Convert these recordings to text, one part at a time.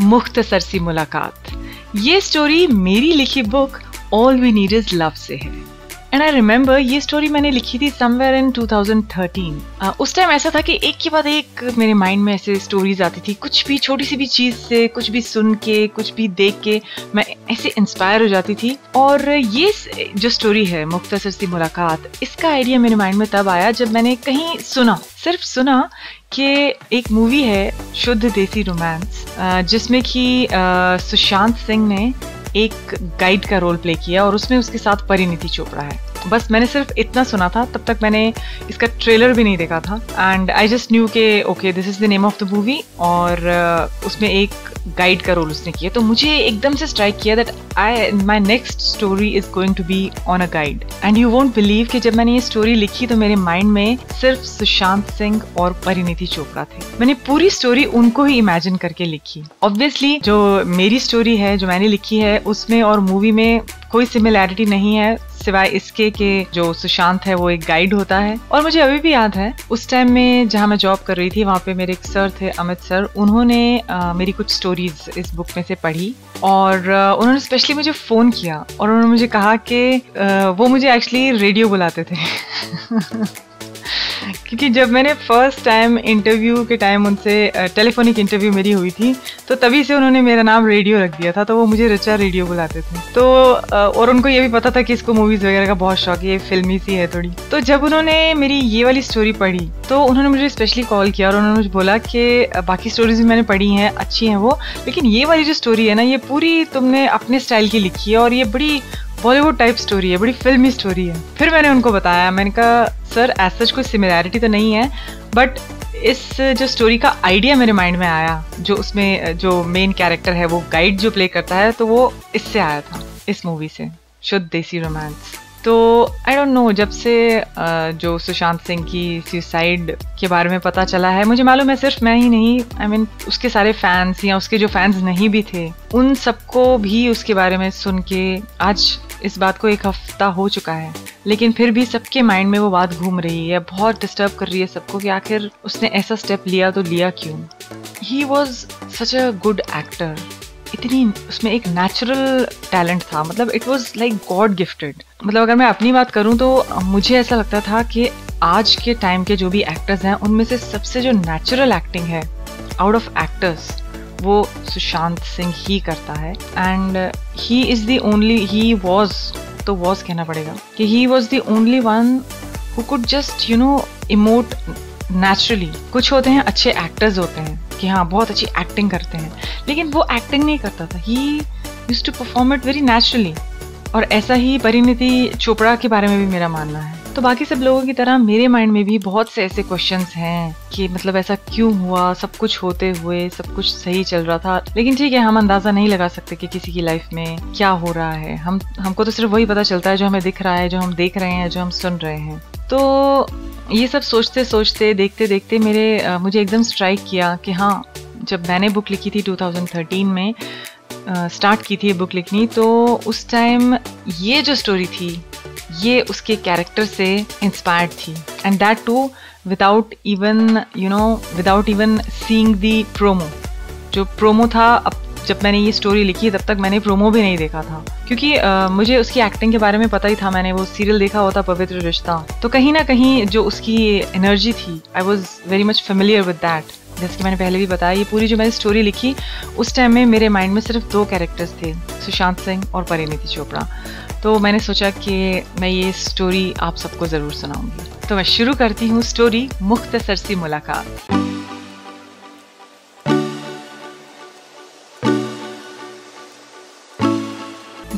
मुख्तसर सी मुलाकात। ये स्टोरी मेरी लिखी book all we need is love से है। एंड आई रिमेम्बर ये स्टोरी मैंने लिखी थी समवेयर इन 2013 uh, उस टाइम ऐसा था कि एक के बाद एक मेरे माइंड में ऐसे स्टोरीज आती थी। कुछ भी छोटी सी भी चीज़ से कुछ भी सुन के कुछ भी देख के मैं ऐसे इंस्पायर हो जाती थी। और ये जो स्टोरी है मुख्तसर सी मुलाकात इसका आइडिया मेरे माइंड में तब आया जब मैंने कहीं सुना सिर्फ़ सुना कि एक मूवी है शुद्ध देसी रोमांस जिसमें कि सुशांत सिंह ने एक गाइड का रोल प्ले किया और उसमें उसके साथ परिणीति चोपड़ा है। बस मैंने सिर्फ़ इतना सुना था तब तक मैंने इसका ट्रेलर भी नहीं देखा था। एंड आई जस्ट न्यू के okay this is the name of the movie और uh, उसमें एक गाइड का रोल उसने किया। तो मुझे एकदम से स्ट्राइक किया that I my next story is going to be on a guide and you won't believe कि जब मैंने ये स्टोरी लिखी तो मेरे माइंड में सिर्फ़ सुशांत सिंह और परिणीति चोपड़ा थे। मैंने पूरी स्टोरी उनको ही इमेजिन करके लिखी। ऑब्वियसली जो मेरी स्टोरी है जो मैंने लिखी है उसमें और मूवी में कोई सिमिलैरिटी नहीं है। सिवाय इसके के जो सुशांत है वो एक गाइड होता है। और मुझे अभी भी याद है उस टाइम में जहाँ मैं जॉब कर रही थी वहाँ पे मेरे एक सर थे अमित सर उन्होंने आ, मेरी कुछ स्टोरीज इस बुक में से पढ़ी और आ, उन्होंने स्पेशली मुझे फ़ोन किया और उन्होंने मुझे कहा कि वो मुझे एक्चुअली रेडियो बुलाते थे। क्योंकि जब मैंने फ़र्स्ट टाइम इंटरव्यू के टाइम उनसे टेलीफोनिक इंटरव्यू मेरी हुई थी तो तभी से उन्होंने मेरा नाम रेडियो रख दिया था तो वो मुझे रचा रेडियो बुलाते थे। तो और उनको ये भी पता था कि इसको मूवीज़ वगैरह का बहुत शौक है, ये फिल्मी सी है थोड़ी। तो जब उन्होंने मेरी ये वाली स्टोरी पढ़ी तो उन्होंने मुझे स्पेशली कॉल किया और उन्होंने मुझे बोला कि बाकी स्टोरीज भी मैंने पढ़ी हैं, अच्छी हैं वो, लेकिन ये वाली जो स्टोरी है ना, ये पूरी तुमने अपने स्टाइल की लिखी है और ये बड़ी बॉलीवुड टाइप स्टोरी है, बड़ी फिल्मी स्टोरी है। फिर मैंने उनको बताया, मैंने कहा सर ऐसा कोई सिमिलैरिटी तो नहीं है बट इस जो स्टोरी का आइडिया मेरे माइंड में आया, जो उसमें, जो मेन कैरेक्टर है, वो गाइड जो प्ले करता है तो वो इससे आया था, इस मूवी से, शुद्ध देसी रोमांस तो आई डोंट नो जब से जो सुशांत सिंह की सुसाइड के बारे में पता चला है मुझे मालूम है सिर्फ़ मैं ही नहीं आई I मीन mean, उसके सारे फैंस या उसके जो फैंस नहीं भी थे उन सबको भी उसके बारे में सुन के आज इस बात को एक हफ़्ता हो चुका है। लेकिन फिर भी सबके माइंड में वो बात घूम रही है बहुत डिस्टर्ब कर रही है सबको कि आखिर उसने ऐसा स्टेप लिया तो लिया क्यों? He was such a good actor इतनी उसमें एक नेचुरल टैलेंट था। मतलब it was like God gifted मतलब अगर मैं अपनी बात करूँ तो मुझे ऐसा लगता था कि आज के टाइम के जो भी एक्टर्स हैं, उनमें से सबसे जो नेचुरल एक्टिंग है आउट ऑफ़ एक्टर्स वो सुशांत सिंह ही करता है। And he is the only he was तो वॉज़ कहना पड़ेगा कि he was the only one who could just you know emote naturally कुछ होते हैं, अच्छे एक्टर्स होते हैं। कि हाँ बहुत अच्छी एक्टिंग करते हैं। लेकिन वो एक्टिंग नहीं करता था। He used to perform it very naturally और ऐसा ही परिणति चोपड़ा के बारे में भी मेरा मानना है। तो बाकी सब लोगों की तरह मेरे माइंड में भी बहुत से ऐसे क्वेश्चंस हैं कि मतलब ऐसा क्यों हुआ? सब कुछ होते हुए सब कुछ सही चल रहा था। लेकिन ठीक है हम अंदाज़ा नहीं लगा सकते कि किसी की लाइफ में क्या हो रहा है। हम हमको तो सिर्फ़ वही पता चलता है जो हमें दिख रहा है जो हम देख रहे हैं जो हम सुन रहे हैं। तो ये सब सोचते सोचते देखते देखते मेरे आ, मुझे एकदम स्ट्राइक किया कि हाँ जब मैंने बुक लिखी थी 2013 में स्टार्ट की थी बुक लिखनी तो उस टाइम ये जो स्टोरी थी ये उसके कैरेक्टर से इंस्पायर्ड थी. And that too without even you know without even seeing the promo जो प्रोमो था अब जब मैंने ये स्टोरी लिखी तब तक मैंने प्रोमो भी नहीं देखा था. क्योंकि uh, मुझे उसकी एक्टिंग के बारे में पता ही था मैंने वो सीरियल देखा होता पवित्र रिश्ता. तो कहीं ना कहीं जो उसकी एनर्जी थी I was very much familiar with that जैसे कि मैंने पहले भी बताया ये पूरी जो मैंने स्टोरी लिखी उस टाइम में मेरे माइंड में सिर्फ़ दो कैरेक्टर्स थे सुशांत सिंह और परिणीति चोपड़ा. तो मैंने सोचा कि मैं ये स्टोरी आप सबको ज़रूर सुनाऊँगी। तो मैं शुरू करती हूँ स्टोरी मुख्तसर सी मुलाकात।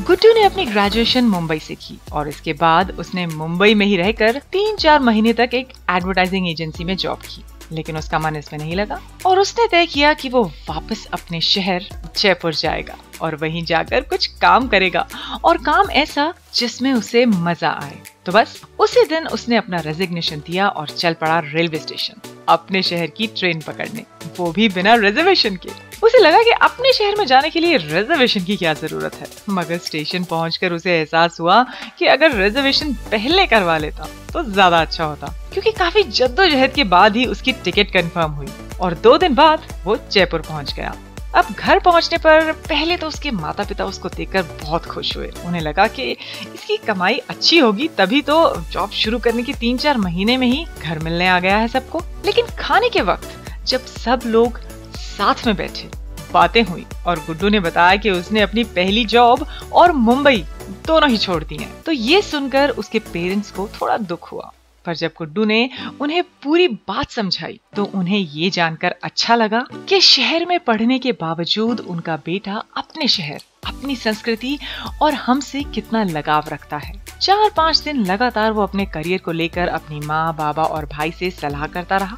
गुड्डू ने अपनी ग्रेजुएशन मुंबई से की और इसके बाद उसने मुंबई में ही रहकर तीन चार महीने तक एक एडवर्टाइजिंग एजेंसी में जॉब की। लेकिन उसका मन इसमें नहीं लगा। और उसने तय किया कि वो वापस अपने शहर जयपुर जाएगा और वहीं जाकर कुछ काम करेगा। और काम ऐसा जिसमें उसे मज़ा आए। तो बस, उसी दिन उसने अपना रेजिग्नेशन दिया और चल पड़ा रेलवे स्टेशन अपने शहर की ट्रेन पकड़ने। वो भी बिना रिजर्वेशन के। उसे लगा कि अपने शहर में जाने के लिए रिजर्वेशन की क्या ज़रूरत है। मगर स्टेशन पहुंचकर उसे एहसास हुआ कि अगर रिजर्वेशन पहले करवा लेता तो ज़्यादा अच्छा होता। क्योंकि काफ़ी जद्दोजहद के बाद ही उसकी टिकट कंफर्म हुई और दो दिन बाद वो जयपुर पहुँच गया। अब घर पहुँचने पर पहले तो उसके माता पिता उसको देखकर बहुत खुश हुए उन्हें लगा कि इसकी कमाई अच्छी होगी, तभी तो जॉब शुरू करने की तीन चार महीने में ही घर मिलने आ गया है सबको लेकिन खाने के वक्त जब सब लोग साथ में बैठे, बातें हुई और गुड्डू ने बताया कि उसने अपनी पहली जॉब और मुंबई दोनों ही छोड़ दी हैं। तो ये सुनकर उसके पेरेंट्स को थोड़ा दुख हुआ पर जब गुड्डू ने उन्हें पूरी बात समझाई तो उन्हें ये जानकर अच्छा लगा कि शहर में पढ़ने के बावजूद उनका बेटा अपने शहर, अपनी संस्कृति और हमसे कितना लगाव रखता है। चार पाँच दिन लगातार वो अपने करियर को लेकर अपनी माँ, बाबा और भाई से सलाह करता रहा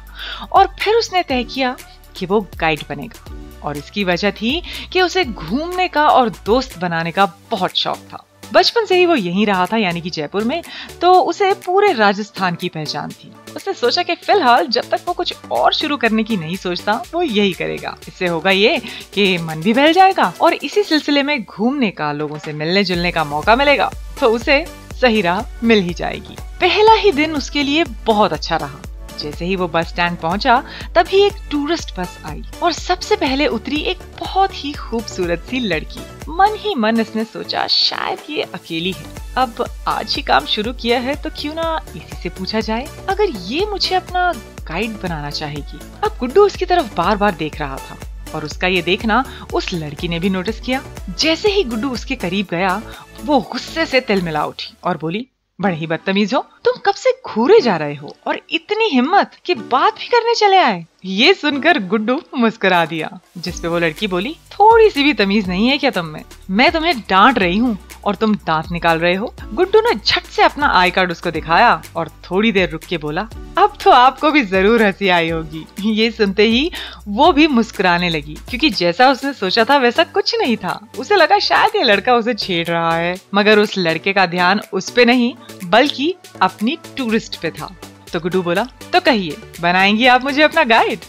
और फिर उसने तय किया कि वो गाइड बनेगा। और इसकी वजह थी कि उसे घूमने का और दोस्त बनाने का बहुत शौक था। बचपन से ही वो यहीं रहा था, यानी कि जयपुर में तो उसे पूरे राजस्थान की पहचान थी। उसने सोचा कि फ़िलहाल जब तक वो कुछ और शुरू करने की नहीं सोचता, वो यही करेगा। इससे होगा ये कि मन भी बहल जाएगा और इसी सिलसिले में घूमने का, लोगों से मिलने जुलने का मौका मिलेगा तो उसे सही राह मिल ही जाएगी। पहला ही दिन उसके लिए बहुत अच्छा रहा। जैसे ही वो बस स्टैंड पहुँचा, तभी एक टूरिस्ट बस आई और सबसे पहले उतरी एक बहुत ही खूबसूरत सी लड़की। मन ही मन इसने सोचा, शायद ये अकेली है। अब आज ही काम शुरू किया है तो क्यों ना इसी से पूछा जाए? अगर ये मुझे अपना गाइड बनाना चाहेगी। अब गुड्डू उसकी तरफ़ बार बार देख रहा था और उसका ये देखना उस लड़की ने भी नोटिस किया। जैसे ही गुड्डू उसके करीब गया, वो गुस्से से तिल मिला उठी और बोली बड़े ही बदतमीज हो तुम कब से घूरे जा रहे हो और इतनी हिम्मत कि बात भी करने चले आए? ये सुनकर गुड्डू मुस्कुरा दिया, जिसपे वो लड़की बोली, थोड़ी सी भी तमीज नहीं है क्या तुम में? मैं तुम्हें डांट रही हूँ। और तुम दांत निकाल रहे हो। गुड्डू ने झट से अपना आई कार्ड उसको दिखाया और थोड़ी देर रुक के बोला, अब तो आपको भी ज़रूर हँसी आई होगी। ये सुनते ही वो भी मुस्कुराने लगी, क्योंकि जैसा उसने सोचा था वैसा कुछ नहीं था। उसे लगा शायद ये लड़का उसे छेड़ रहा है, मगर उस लड़के का ध्यान उस पे नहीं, बल्कि अपनी टूरिस्ट पे था। तो गुड्डू बोला तो कहिए, बनाएँगी आप मुझे अपना गाइड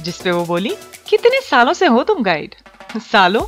जिसपे वो बोली, कितने सालों से हो तुम गाइड सालों?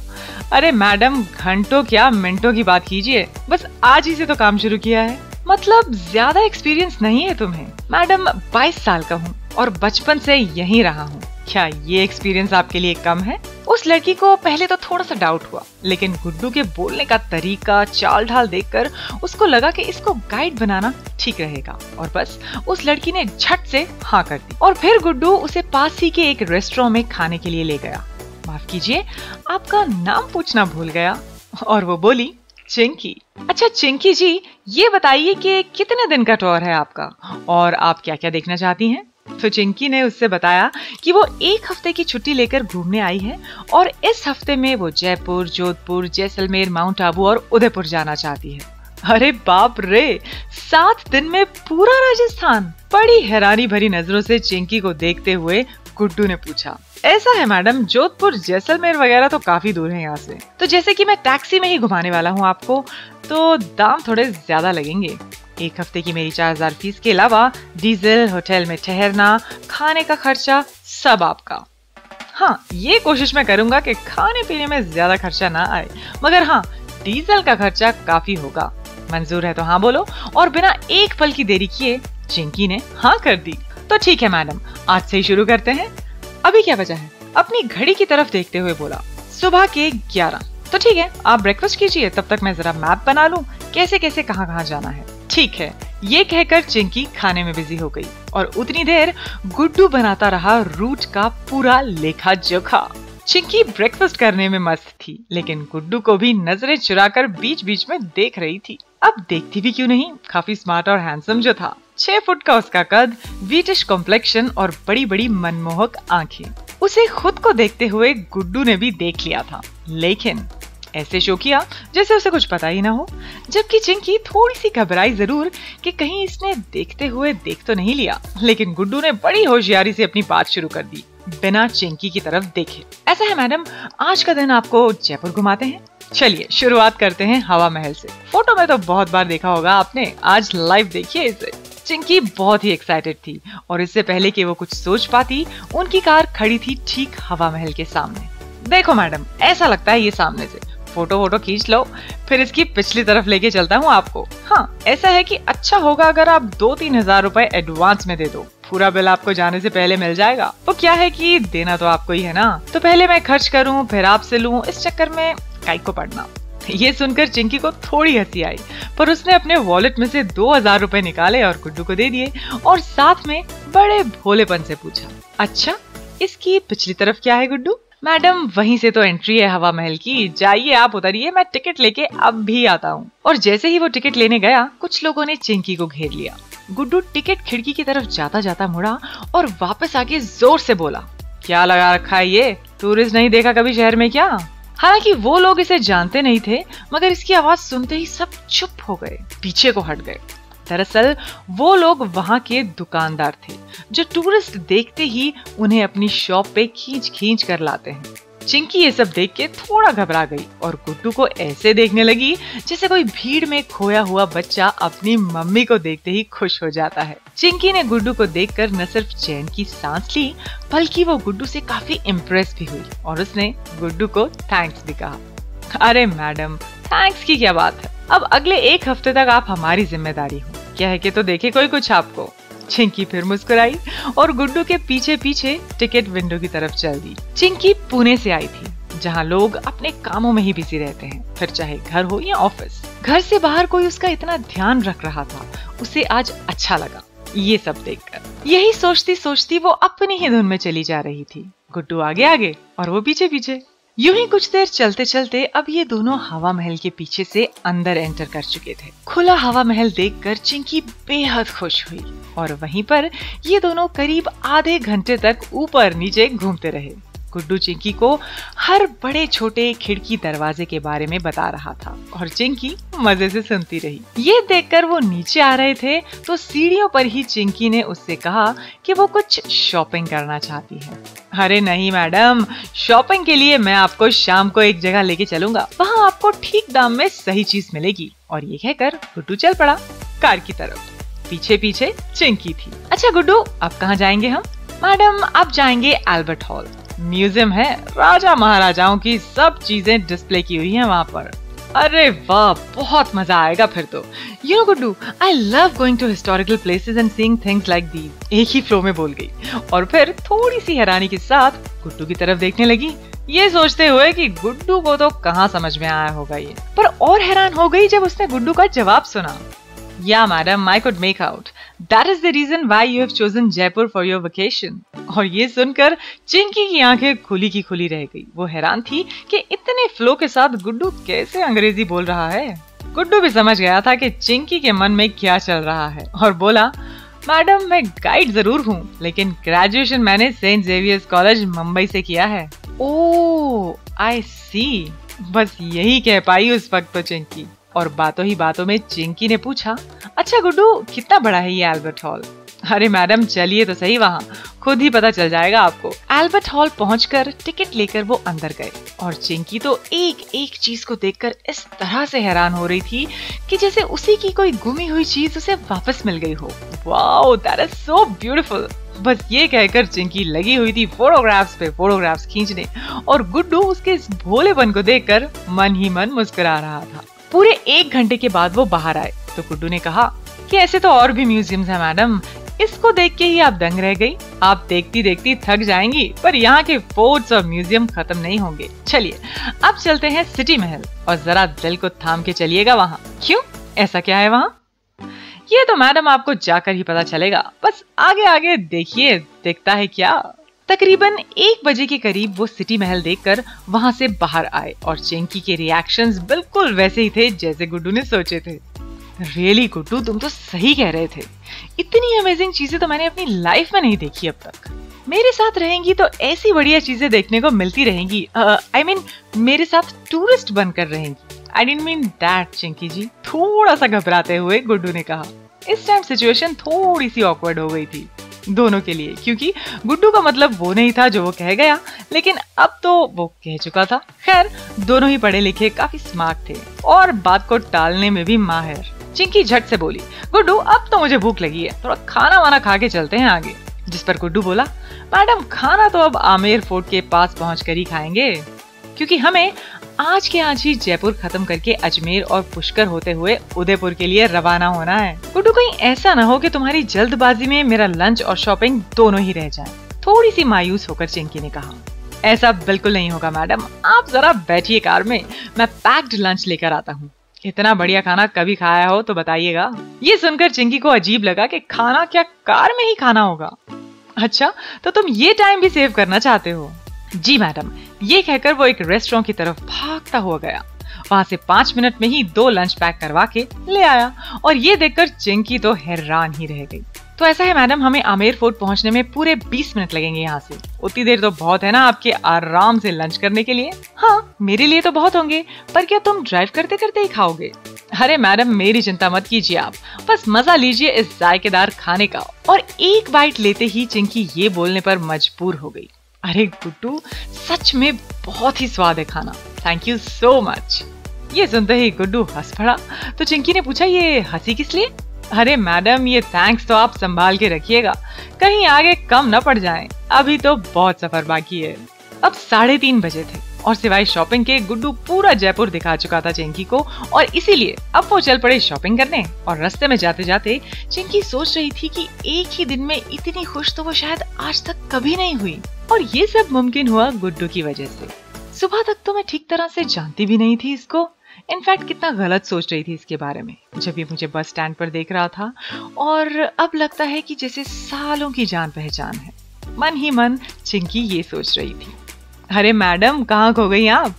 अरे मैडम, घंटों क्या मिनटों की बात कीजिए। बस आज ही से तो काम शुरू किया है। मतलब ज़्यादा एक्सपीरियंस नहीं है तुम्हें। मैडम 22 साल का हूँ और बचपन से यहीं रहा हूँ। क्या ये एक्सपीरियंस आपके लिए कम है? उस लड़की को पहले तो थोड़ा सा डाउट हुआ, लेकिन गुड्डू के बोलने का तरीका चाल ढाल देखकर उसको लगा कि इसको गाइड बनाना ठीक रहेगा। और बस उस लड़की ने झट से हाँ कर दी। और फिर गुड्डू उसे पास ही के एक रेस्टोरेंट में खाने के लिए ले गया। माफ़ कीजिए, आपका नाम पूछना भूल गया। और वो बोली, चिंकी। अच्छा चिंकी जी, ये बताइए कि कितने दिन का टूर है आपका? और आप क्या क्या देखना चाहती हैं? तो चिंकी ने उससे बताया कि वो एक हफ़्ते की छुट्टी लेकर घूमने आई है और इस हफ़्ते में वो जयपुर, जोधपुर, जैसलमेर, माउंट आबू और उदयपुर जाना चाहती है। अरे बाप रे! सात दिन में पूरा राजस्थान! बड़ी हैरानी भरी नज़रों से चिंकी को देखते हुए गुड्डू ने पूछा, ऐसा है मैडम, जोधपुर, जैसलमेर वगैरह तो काफ़ी दूर है यहाँ से। तो जैसे कि मैं टैक्सी में ही घुमाने वाला हूँ आपको तो दाम थोड़े ज़्यादा लगेंगे। एक हफ़्ते की मेरी चार हज़ार फ़ीस के अलावा डीजल, होटल में ठहरना, खाने का खर्चा सब आपका। हाँ ये कोशिश मैं करूँगा कि खाने पीने में ज़्यादा खर्चा ना आए, मगर हाँ डीजल का खर्चा काफ़ी होगा। मंजूर है तो हाँ बोलो, और बिना एक पल की देरी किए चिंकी ने हाँ कर दी। तो ठीक है, मैडम। आज से ही शुरू करते हैं। अभी क्या बचा है? अपनी घड़ी की तरफ़ देखते हुए बोला, सुबह के ग्यारह। तो ठीक है, आप ब्रेकफास्ट कीजिए, तब तक मैं जरा मैप बना लूँ, कैसे कैसे, कहाँ कहाँ जाना है। ठीक है, ये कहकर चिंकी खाने में बिज़ी हो गई और उतनी देर गुड्डू बनाता रहा रूट का पूरा लेखा जोखा। चिंकी ब्रेकफास्ट करने में मस्त थी, लेकिन गुड्डू को भी नज़रें चुराकर बीच बीच में देख रही थी। अब देखती भी क्यों नहीं? काफ़ी स्मार्ट और हैंडसम जो था। छह फुट का उसका कद, वीटिश कॉम्प्लेक्शन और बड़ी बड़ी मनमोहक आँखें। उसे खुद को देखते हुए गुड्डू ने भी देख लिया था। लेकिन ऐसे शो किया जैसे उसे कुछ पता ही ना हो। जबकि चिंकी थोड़ी सी घबराई ज़रूर कि कहीं इसने देखते हुए देख तो नहीं लिया। लेकिन गुड्डू ने बड़ी होशियारी से अपनी बात शुरू कर दी। बिना चिंकी की तरफ़ देखे। ऐसा है, मैडम, आज का दिन आपको जयपुर घुमाते हैं? चलिए, शुरुआत करते हैं हवा महल से। फ़ोटो में तो बहुत बार देखा होगा आपने। आज लाइव देखिए इसे। चिंकी बहुत ही एक्साइटेड थी और इससे पहले कि वो कुछ सोच पाती, उनकी कार खड़ी थी ठीक हवा महल के सामने। देखो मैडम, ऐसा लगता है ये सामने से। फ़ोटो वोटो खींच लो, फिर इसकी पिछली तरफ़ लेके चलता हूँ आपको। हाँ ऐसा है कि अच्छा होगा अगर आप दो तीन हज़ार रूपए एडवांस में दे दो। पूरा बिल आपको जाने से पहले मिल जाएगा। वो क्या है कि देना तो आपको ही है ना? तो पहले मैं खर्च करूँ, फिर आपसे लूँ, इस चक्कर में काई को ये सुनकर चिंकी को थोड़ी हँसी आई, पर उसने अपने वॉलेट में से दो हज़ार रूपए निकाले और गुड्डू को दे दिए और साथ में बड़े भोलेपन से पूछा अच्छा इसकी पिछली तरफ़ क्या है गुड्डू? मैडम, वहीं से तो एंट्री है हवा महल की। जाइए आप, उतरिए, मैं टिकट लेके अब भी आता हूँ। और जैसे ही वो टिकट लेने गया, कुछ लोगों ने चिंकी को घेर लिया। गुड्डू टिकट खिड़की की तरफ़ जाता जाता मुड़ा और वापस आके ज़ोर से बोला, क्या लगा रखा है ये? टूरिस्ट नहीं देखा कभी शहर में क्या? हालाँकि वो लोग इसे जानते नहीं थे, मगर इसकी आवाज़ सुनते ही सब चुप हो गए, पीछे को हट गए। दरअसल, वो लोग वहाँ के दुकानदार थे, जो टूरिस्ट देखते ही उन्हें अपनी शॉप पे खींच खींच कर लाते हैं। चिंकी ये सब देख के थोड़ा घबरा गई और गुड्डू को ऐसे देखने लगी जैसे कोई भीड़ में खोया हुआ बच्चा अपनी मम्मी को देखते ही खुश हो जाता है। चिंकी ने गुड्डू को देखकर न सिर्फ़ चैन की सांस ली, बल्कि वो गुड्डू से काफ़ी इम्प्रेस भी हुई और उसने गुड्डू को थैंक्स भी कहा। अरे मैडम थैंक्स की क्या बात है? अब अगले एक हफ़्ते तक आप हमारी ज़िम्मेदारी हो। क्या है कि तो देखे कोई कुछ आपको? चिंकी फिर मुस्कुराई और गुड्डू के पीछे पीछे टिकट विंडो की तरफ़ चल दी। चिंकी पुणे से आई थी, जहाँ लोग अपने कामों में ही बिज़ी रहते हैं, फिर चाहे घर हो या ऑफ़िस। घर से बाहर कोई उसका इतना ध्यान रख रहा था, उसे आज अच्छा लगा, ये सब देखकर। यही सोचती सोचती वो अपनी ही धुन में चली जा रही थी। गुड्डू आगे आगे और वो पीछे पीछे यूँ ही कुछ देर चलते चलते अब ये दोनों हवा महल के पीछे से अंदर एंटर कर चुके थे। खुला हवा महल देखकर चिंकी बेहद खुश हुई और वहीं पर ये दोनों करीब आधे घंटे तक ऊपर नीचे घूमते रहे। गुड्डू चिंकी को हर बड़े छोटे खिड़की दरवाजे के बारे में बता रहा था और चिंकी मज़े से सुनती रही। ये देखकर वो नीचे आ रहे थे तो सीढ़ियों पर ही चिंकी ने उससे कहा कि वो कुछ शॉपिंग करना चाहती है। अरे नहीं मैडम, शॉपिंग के लिए मैं आपको शाम को एक जगह लेके चलूँगा। वहाँ आपको ठीक दाम में सही चीज़ मिलेगी। और ये कहकर गुड्डू चल पड़ा कार की तरफ़। पीछे पीछे चिंकी थी। अच्छा गुड्डू, अब कहाँ जाएँगे हम? मैडम अब जाएँगे एल्बर्ट हॉल म्यूज़ियम है, राजा महाराजाओं की सब चीज़ें डिस्प्ले की हुई हैं वहाँ पर। अरे वाह, बहुत मज़ा आएगा फिर तो। You know Guddu I love going to historical places and seeing things like these एक ही फ्लो में बोल गई। और फिर थोड़ी सी हैरानी के साथ गुड्डू की तरफ़ देखने लगी। ये सोचते हुए कि गुड्डू को तो कहाँ समझ में आया होगा ये। पर और हैरान हो गई जब उसने गुड्डू का जवाब सुना। या madam I could make out that is the reason why you have chosen Jaipur for your vacation और ये सुनकर चिंकी की आँखें खुली की खुली रह गई। वो हैरान थी कि इतने फ्लो के साथ गुड्डू कैसे अंग्रेज़ी बोल रहा है? गुड्डू भी समझ गया था कि चिंकी के मन में क्या चल रहा है और बोला, मैडम, मैं गाइड ज़रूर हूँ, लेकिन ग्रेजुएशन मैंने सेंट जेवियर्स कॉलेज मुंबई से किया है। ओ आई सी बस यही कह पाई उस वक्त तो चिंकी। और बातों ही बातों में चिंकी ने पूछा अच्छा गुड्डू, कितना बड़ा है ये एल्बर्ट हॉल अरे मैडम, चलिए तो सही वहाँ। खुद ही पता चल जाएगा आपको। एल्बर्ट हॉल पहुंचकर टिकट लेकर वो अंदर गए और चिंकी तो एक एक चीज़ को देखकर इस तरह से हैरान हो रही थी कि जैसे उसी की कोई गुमी हुई चीज़ उसे वापस मिल गई हो। Wow that is so beautiful बस ये कहकर चिंकी लगी हुई थी फोटोग्राफ्स पे फोटोग्राफ्स खींचने और गुड्डू उसके इस भोलेपन को देखकर मन ही मन मुस्कुरा रहा था। पूरे एक घंटे के बाद वो बाहर आए। तो गुड्डू ने कहा, कि ऐसे तो और भी म्यूजियम्स हैं, मैडम। इसको देख के ही आप दंग रह गई। आप देखती देखती थक जाएँगी, पर यहाँ के फोर्ट्स और म्यूज़ियम खत्म नहीं होंगे। चलिए, अब चलते हैं सिटी महल, और जरा दिल को थाम के चलिएगा वहाँ। क्यों? ऐसा क्या है वहाँ? ये तो मैडम आपको जाकर ही पता चलेगा। बस आगे आगे देखिए, देखता है क्या? तकरीबन एक बजे के करीब वो सिटी महल देखकर वहाँ से बाहर आए और चेंकी के रिएक्शंस बिल्कुल वैसे ही थे जैसे गुड्डू ने सोचे थे। रियली गुड्डू तुम तो सही कह रहे थे। इतनी अमेजिंग चीज़ें तो मैंने अपनी लाइफ में नहीं देखी अब तक। मेरे साथ रहेंगी तो ऐसी बढ़िया चीज़ें देखने को मिलती रहेंगी। I uh, mean I mean, मेरे साथ टूरिस्ट बनकर रहेंगी। I don't mean that Chinki ji. थोड़ा सा घबराते हुए गुड्डू ने कहा। इस टाइम सिचुएशन थोड़ी सी ऑकवर्ड हो गई थी। दोनों के लिए, क्योंकि गुड्डू का मतलब वो नहीं था जो वो कह गया, लेकिन अब तो वो कह चुका था। खैर, दोनों ही पढ़े लिखे काफ़ी स्मार्ट थे, और बात को टालने में भी माहिर। चिंकी झट से बोली, गुड्डू, अब तो मुझे भूख लगी है, थोड़ा खाना वाना खा के चलते हैं आगे। जिस पर गुड्डू बोला, मैडम, खाना तो अब आमेर फोर्ट के पास पहुँच कर ही खाएँगे, क्योंकि हमें आज के आज ही जयपुर खत्म करके अजमेर और पुष्कर होते हुए उदयपुर के लिए रवाना होना है। गुड्डू कहीं ऐसा ना हो कि तुम्हारी जल्दबाजी में मेरा लंच और शॉपिंग दोनों ही रह जाए। थोड़ी सी मायूस होकर चिंकी ने कहा। ऐसा बिल्कुल नहीं होगा, मैडम। आप जरा बैठिए कार में। मैं पैक्ड लंच लेकर आता हूँ। इतना बढ़िया खाना कभी खाया हो तो बताइएगा। ये सुनकर चिंकी को अजीब लगा कि खाना क्या कार में ही खाना होगा। अच्छा तो तुम ये टाइम भी सेव करना चाहते हो? जी, मैडम। ये कहकर वो एक रेस्टोरेंट की तरफ़ भागता हुआ गया। वहाँ से पाँच मिनट में ही दो लंच पैक करवा के ले आया और ये देखकर चिंकी तो हैरान ही रह गई। तो ऐसा है मैडम, हमें आमेर फोर्ट पहुँचने में पूरे 20 मिनट लगेंगे यहाँ से। उतनी देर तो बहुत है ना आपके आराम से लंच करने के लिए। हाँ मेरे लिए तो बहुत होंगे, पर क्या तुम ड्राइव करते करते ही खाओगे? अरे मैडम, मेरी चिंता मत कीजिए आप। बस मज़ा लीजिए इस जायकेदार खाने का। और एक बाइट लेते ही चिंकी ये बोलने पर मजबूर हो गई। अरे गुड्डू, सच में बहुत ही स्वाद है खाना। थैंक यू सो मच ये सुनते ही गुड्डू हंस पड़ा। तो चिंकी ने पूछा, ये हँसी किस लिए? अरे मैडम, ये थैंक्स तो आप संभाल के रखिएगा। कहीं आगे कम न पड़ जाए। अभी तो बहुत सफ़र बाकी है। अब साढ़े तीन बजे थे। और सिवाय शॉपिंग के, गुड्डू पूरा जयपुर दिखा चुका था चिंकी को और इसीलिए अब वो चल पड़े शॉपिंग करने और रास्ते में जाते जाते चिंकी सोच रही थी कि एक ही दिन में इतनी खुश तो वो शायद आज तक कभी नहीं हुई। और ये सब मुमकिन हुआ गुड्डू की वजह से। सुबह तक तो मैं ठीक तरह से जानती भी नहीं थी इसको। इनफैक्ट कितना गलत सोच रही थी इसके बारे में, जब ये मुझे बस स्टैंड पर देख रहा था। और अब लगता है कि जैसे सालों की जान पहचान है। मन ही मन चिंकी ये सोच रही थी। अरे मैडम, कहाँ खो गई आप?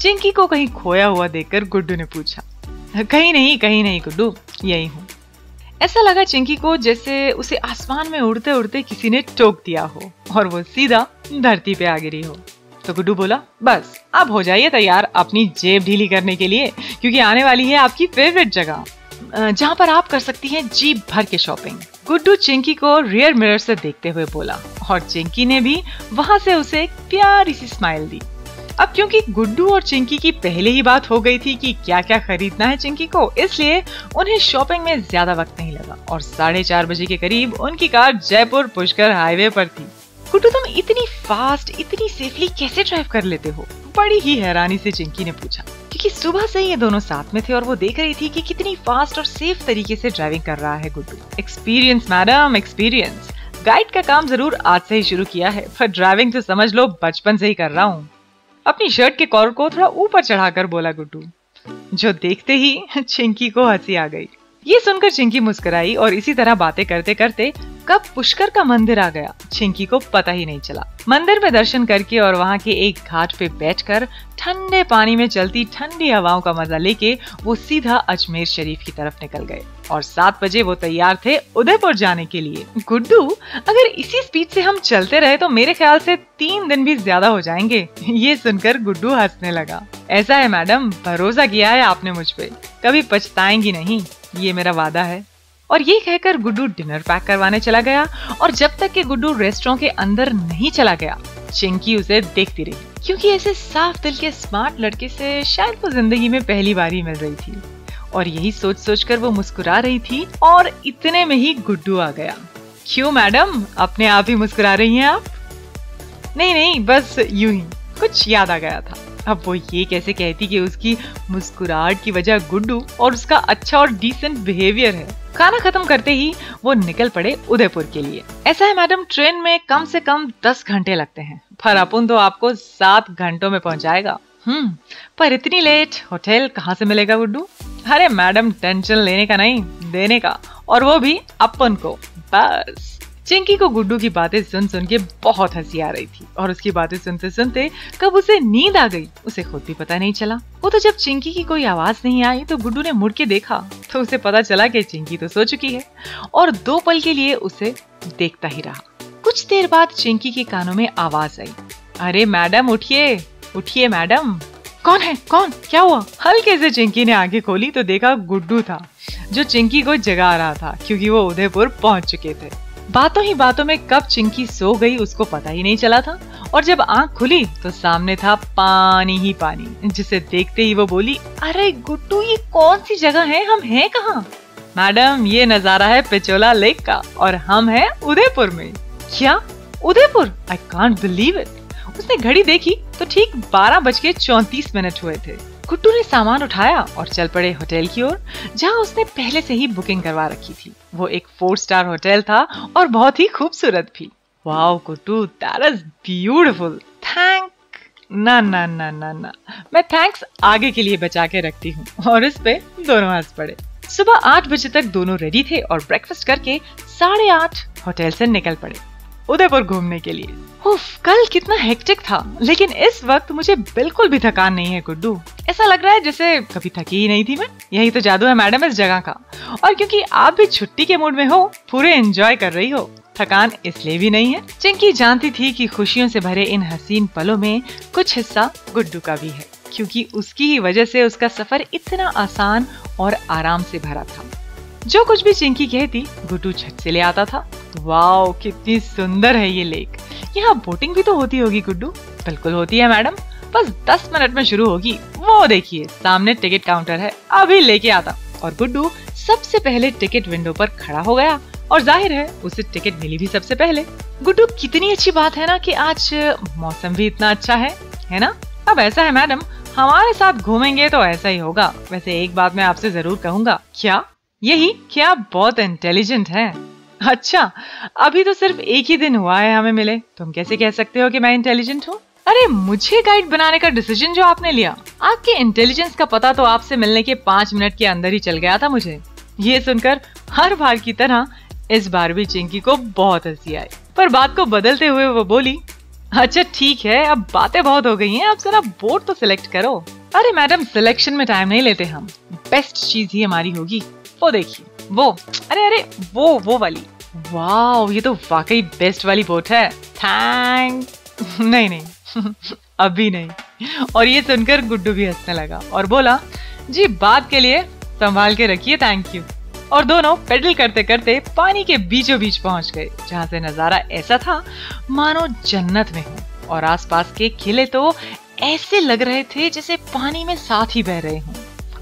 चिंकी को कहीं खोया हुआ देखकर गुड्डू ने पूछा, कहीं नहीं कहीं नहीं गुड्डू, यही हूँ। ऐसा लगा चिंकी को जैसे उसे आसमान में उड़ते उड़ते किसी ने टोक दिया हो और वो सीधा धरती पे आ गिरी हो। तो गुड्डू बोला, बस, आप हो जाइए तैयार अपनी जेब ढीली करने के लिए, क्योंकि आने वाली है आपकी फेवरेट जगह जहाँ पर आप कर सकती हैं जीप भर के शॉपिंग। गुड्डू चिंकी को रियर मिरर से देखते हुए बोला और चिंकी ने भी वहाँ से उसे एक प्यारी सी स्माइल दी। अब क्योंकि गुड्डू और चिंकी की पहले ही बात हो गई थी कि क्या क्या खरीदना है चिंकी को, इसलिए उन्हें शॉपिंग में ज़्यादा वक्त नहीं लगा और साढ़े चार बजे के करीब उनकी कार जयपुर पुष्कर हाईवे पर थी। गुड्डू तुम इतनी फास्ट इतनी सेफली कैसे ड्राइव कर लेते हो? बड़ी ही हैरानी से चिंकी ने पूछा। क्योंकि सुबह से ये दोनों साथ में थे और वो देख रही थी कि कितनी फास्ट और सेफ़ तरीके से ड्राइविंग कर रहा है Guddu. Experience madam experience guide का काम ज़रूर आज से ही शुरू किया है, पर ड्राइविंग तो समझ लो, बचपन से ही कर रहा हूँ। अपनी शर्ट के कॉलर को थोड़ा ऊपर चढ़ाकर बोला गुड्डू। जो देखते ही चिंकी को हँसी आ गई। ये सुनकर चिंकी मुस्कुराई और इसी तरह बातें करते करते कब पुष्कर का मंदिर आ गया। चिंकी को पता ही नहीं चला। मंदिर में दर्शन करके और वहाँ के एक घाट पे बैठकर ठंडे पानी में चलती ठंडी हवाओं का मज़ा लेके वो सीधा अजमेर शरीफ की तरफ़ निकल गए। और सात बजे वो तैयार थे उदयपुर जाने के लिए। गुड्डू, अगर इसी स्पीड से हम चलते रहे तो मेरे ख्याल से तीन दिन भी ज़्यादा हो जाएँगे। ये सुनकर गुड्डू हंसने लगा। ऐसा है मैडम, भरोसा किया है आपने मुझ पे। कभी पछताएँगी नहीं। ये मेरा वादा है। और ये कहकर गुड्डू डिनर पैक करवाने चला गया और जब तक कि गुड्डू रेस्टोरेंट के अंदर नहीं चला गया, चिंकी उसे देखती रही। क्योंकि ऐसे साफ़ दिल के स्मार्ट लड़के से शायद वो ज़िंदगी में पहली बार ही मिल रही थी। और यही सोच सोच कर वो मुस्कुरा रही थी और इतने में ही गुड्डू आ गया। क्यों मैडम? अपने आप ही मुस्कुरा रही हैं आप? नहीं नहीं, बस यूँ ही, कुछ याद आ गया था। अब वो ये कैसे कहती कि उसकी मुस्कुराहट की वजह गुड्डू और उसका अच्छा और डिसेंट बिहेवियर है। खाना खत्म करते ही वो निकल पड़े उदयपुर के लिए। ऐसा है मैडम, ट्रेन में कम से कम दस घंटे लगते हैं। पर अपुन तो आपको सात घंटों में पहुंचाएगा। हम्म पर इतनी लेट होटल कहाँ से मिलेगा गुड्डू? अरे मैडम टेंशन लेने का नहीं, देने का। और वो भी अपन को, बस। चिंकी को गुड्डू की बातें सुन सुन के बहुत हँसी आ रही थी और उसकी बातें सुनते सुनते कब उसे नींद आ गई, उसे खुद भी पता नहीं चला। वो तो जब चिंकी की कोई आवाज़ नहीं आई तो गुड्डू ने मुड़ के देखा तो उसे पता चला कि चिंकी तो सो चुकी है और दो पल के लिए उसे देखता ही रहा। कुछ देर बाद चिंकी के कानों में आवाज़ आई। अरे मैडम, उठिए उठिए मैडम। कौन है? कौन? क्या हुआ? हल्के से चिंकी ने आँखें खोली तो देखा गुड्डू था, जो चिंकी को जगा रहा था, क्योंकि वो उदयपुर पहुँच चुके थे। बातों ही बातों में कब चिंकी सो गई उसको पता ही नहीं चला था। और जब आँख खुली तो सामने था पानी ही पानी, जिसे देखते ही वो बोली, अरे गुड्डू, ये कौन सी जगह है? हम हैं कहाँ? मैडम, ये नज़ारा है पिचोला लेक का और हम हैं उदयपुर में। क्या? Udaipur? I can't believe it उसने घड़ी देखी तो ठीक बारह बज के चौतीस मिनट हुए थे। गुड्डू ने सामान उठाया और चल पड़े होटल की ओर, जहाँ उसने पहले से ही बुकिंग करवा रखी थी। वो एक फोर स्टार होटल था और बहुत ही खूबसूरत भी। Wow Guddu that is beautiful thank ना ना ना ना ना। मैं थैंक्स आगे के लिए बचा के रखती हूँ और इस पे दोनों हंस पड़े। सुबह आठ बजे तक दोनों रेडी थे और ब्रेकफास्ट करके साढ़े आठ होटल से निकल पड़े। उदयपुर घूमने के लिए। उफ, कल कितना हेक्टिक था। लेकिन इस वक्त मुझे बिल्कुल भी थकान नहीं है गुड्डू ऐसा लग रहा है जैसे कभी थकी ही नहीं थी मैं। यही तो जादू है मैडम इस जगह का। और क्योंकि आप भी छुट्टी के मूड में हो पूरे एंजॉय कर रही हो थकान इसलिए भी नहीं है। चिंकी जानती थी कि खुशियों से भरे इन हसीन पलों में कुछ हिस्सा गुड्डू का भी है क्योंकि उसकी ही वजह से उसका सफ़र इतना आसान और आराम से भरा था। जो कुछ भी चिंकी कहती, गुड्डू छत से ले आता था। वाओ, कितनी सुंदर है ये लेक। यहाँ बोटिंग भी तो होती होगी, गुड्डू। बिल्कुल होती है, मैडम। बस दस मिनट में शुरू होगी। वो देखिए, सामने टिकट काउंटर है। अभी लेके आता। और गुड्डू सबसे पहले टिकट विंडो पर खड़ा हो गया। और ज़ाहिर है, उसे टिकट मिली भी सबसे पहले। गुड्डू, कितनी अच्छी बात है ना कि आज मौसम भी इतना अच्छा है है ना? अब ऐसा है, मैडम। हमारे साथ घूमेंगे तो ऐसा ही होगा। वैसे एक बात मैं आपसे ज़रूर कहूँगा। क्या? यही क्या बहुत इंटेलिजेंट है। अच्छा अभी तो सिर्फ़ एक ही दिन हुआ है हमें मिले। तुम कैसे कह सकते हो कि मैं इंटेलिजेंट हूँ? अरे, मुझे गाइड बनाने का डिसीज़न जो आपने लिया। आपके इंटेलिजेंस का पता तो आपसे मिलने के पाँच मिनट के अंदर ही चल गया था मुझे। ये सुनकर हर बार की तरह इस बार भी चिंकी को बहुत हँसी आई। पर बात को बदलते हुए वो बोली अच्छा ठीक है, अब बातें बहुत हो गई हैं अब जरा बोर्ड तो सिलेक्ट करो। अरे मैडम सिलेक्शन में टाइम नहीं लेते हम। बेस्ट चीज़ ही हमारी होगी। वो देखिए, वो, अरे अरे, वो वो वाली। वाह ये तो वाकई बेस्ट वाली बोट है। थैंक नहीं नहीं, अभी नहीं। और ये सुनकर गुड्डू भी हंसने लगा और बोला, जी, बात के लिए संभाल के रखिए थैंक यू और दोनों पेडल करते करते पानी के बीचों बीच पहुँच गए, जहाँ से नज़ारा ऐसा था, मानो जन्नत में हो। और आसपास के किले तो ऐसे लग रहे थे जैसे पानी में साथ ही बह रहे हों।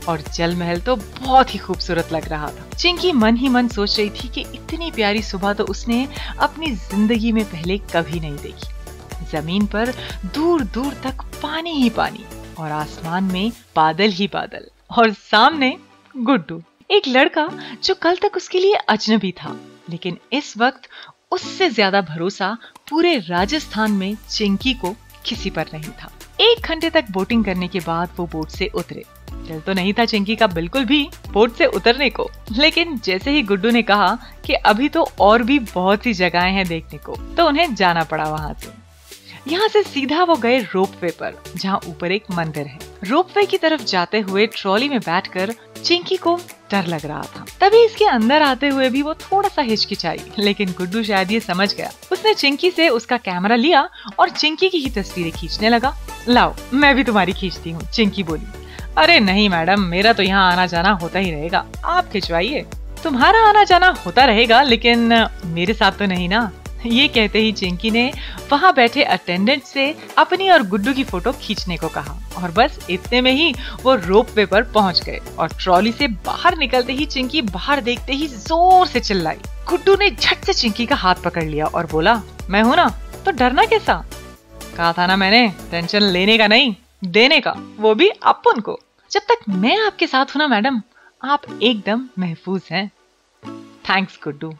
और जल महल तो बहुत ही खूबसूरत लग रहा था। चिंकी मन ही मन सोच रही थी कि इतनी प्यारी सुबह तो उसने अपनी ज़िंदगी में पहले कभी नहीं देखी। ज़मीन पर दूर दूर तक पानी ही पानी और आसमान में बादल ही बादल और सामने गुड्डू। एक लड़का जो कल तक उसके लिए अजनबी था, लेकिन इस वक्त उससे ज़्यादा भरोसा पूरे राजस्थान में चिंकी को किसी पर नहीं था। एक घंटे तक बोटिंग करने के बाद वो बोट से उतरे। दिल तो नहीं था चिंकी का बिल्कुल भी बोट से उतरने को। लेकिन जैसे ही गुड्डू ने कहा कि अभी तो और भी बहुत सी जगहें हैं देखने को तो उन्हें जाना पड़ा वहाँ से। यहाँ से सीधा वो गए रोपवे पर, जहाँ ऊपर एक मंदिर है। रोपवे की तरफ़ जाते हुए ट्रॉली में बैठकर चिंकी को डर लग रहा था। तभी इसके अंदर आते हुए भी वो थोड़ा सा हिचकिचाई, लेकिन गुड्डू शायद ये समझ गया। उसने चिंकी से उसका कैमरा लिया और चिंकी की ही तस्वीरें खींचने लगा। लाओ, मैं भी तुम्हारी खींचती हूँ, चिंकी बोली। अरे नहीं मैडम, मेरा तो यहाँ आना जाना होता ही रहेगा। आप खिंचवाइए। तुम्हारा आना जाना होता रहेगा, लेकिन मेरे साथ तो नहीं ना। ये कहते ही चिंकी ने वहाँ बैठे अटेंडेंट से अपनी और गुड्डू की फ़ोटो खींचने को कहा। और बस इतने में ही वो रोप वे पर पहुँच गए और ट्रॉली से बाहर निकलते ही चिंकी बाहर देखते ही ज़ोर से चिल्लाई। गुड्डू ने झट से चिंकी का हाथ पकड़ लिया और बोला, मैं हूँ ना तो डरना कैसा? कहा था ना मैंने, टेंशन लेने का नहीं, देने का, वो भी अपन को। जब तक मैं आपके साथ हूँ ना मैडम आप एकदम महफूज हैं। थैंक्स गुड्डू।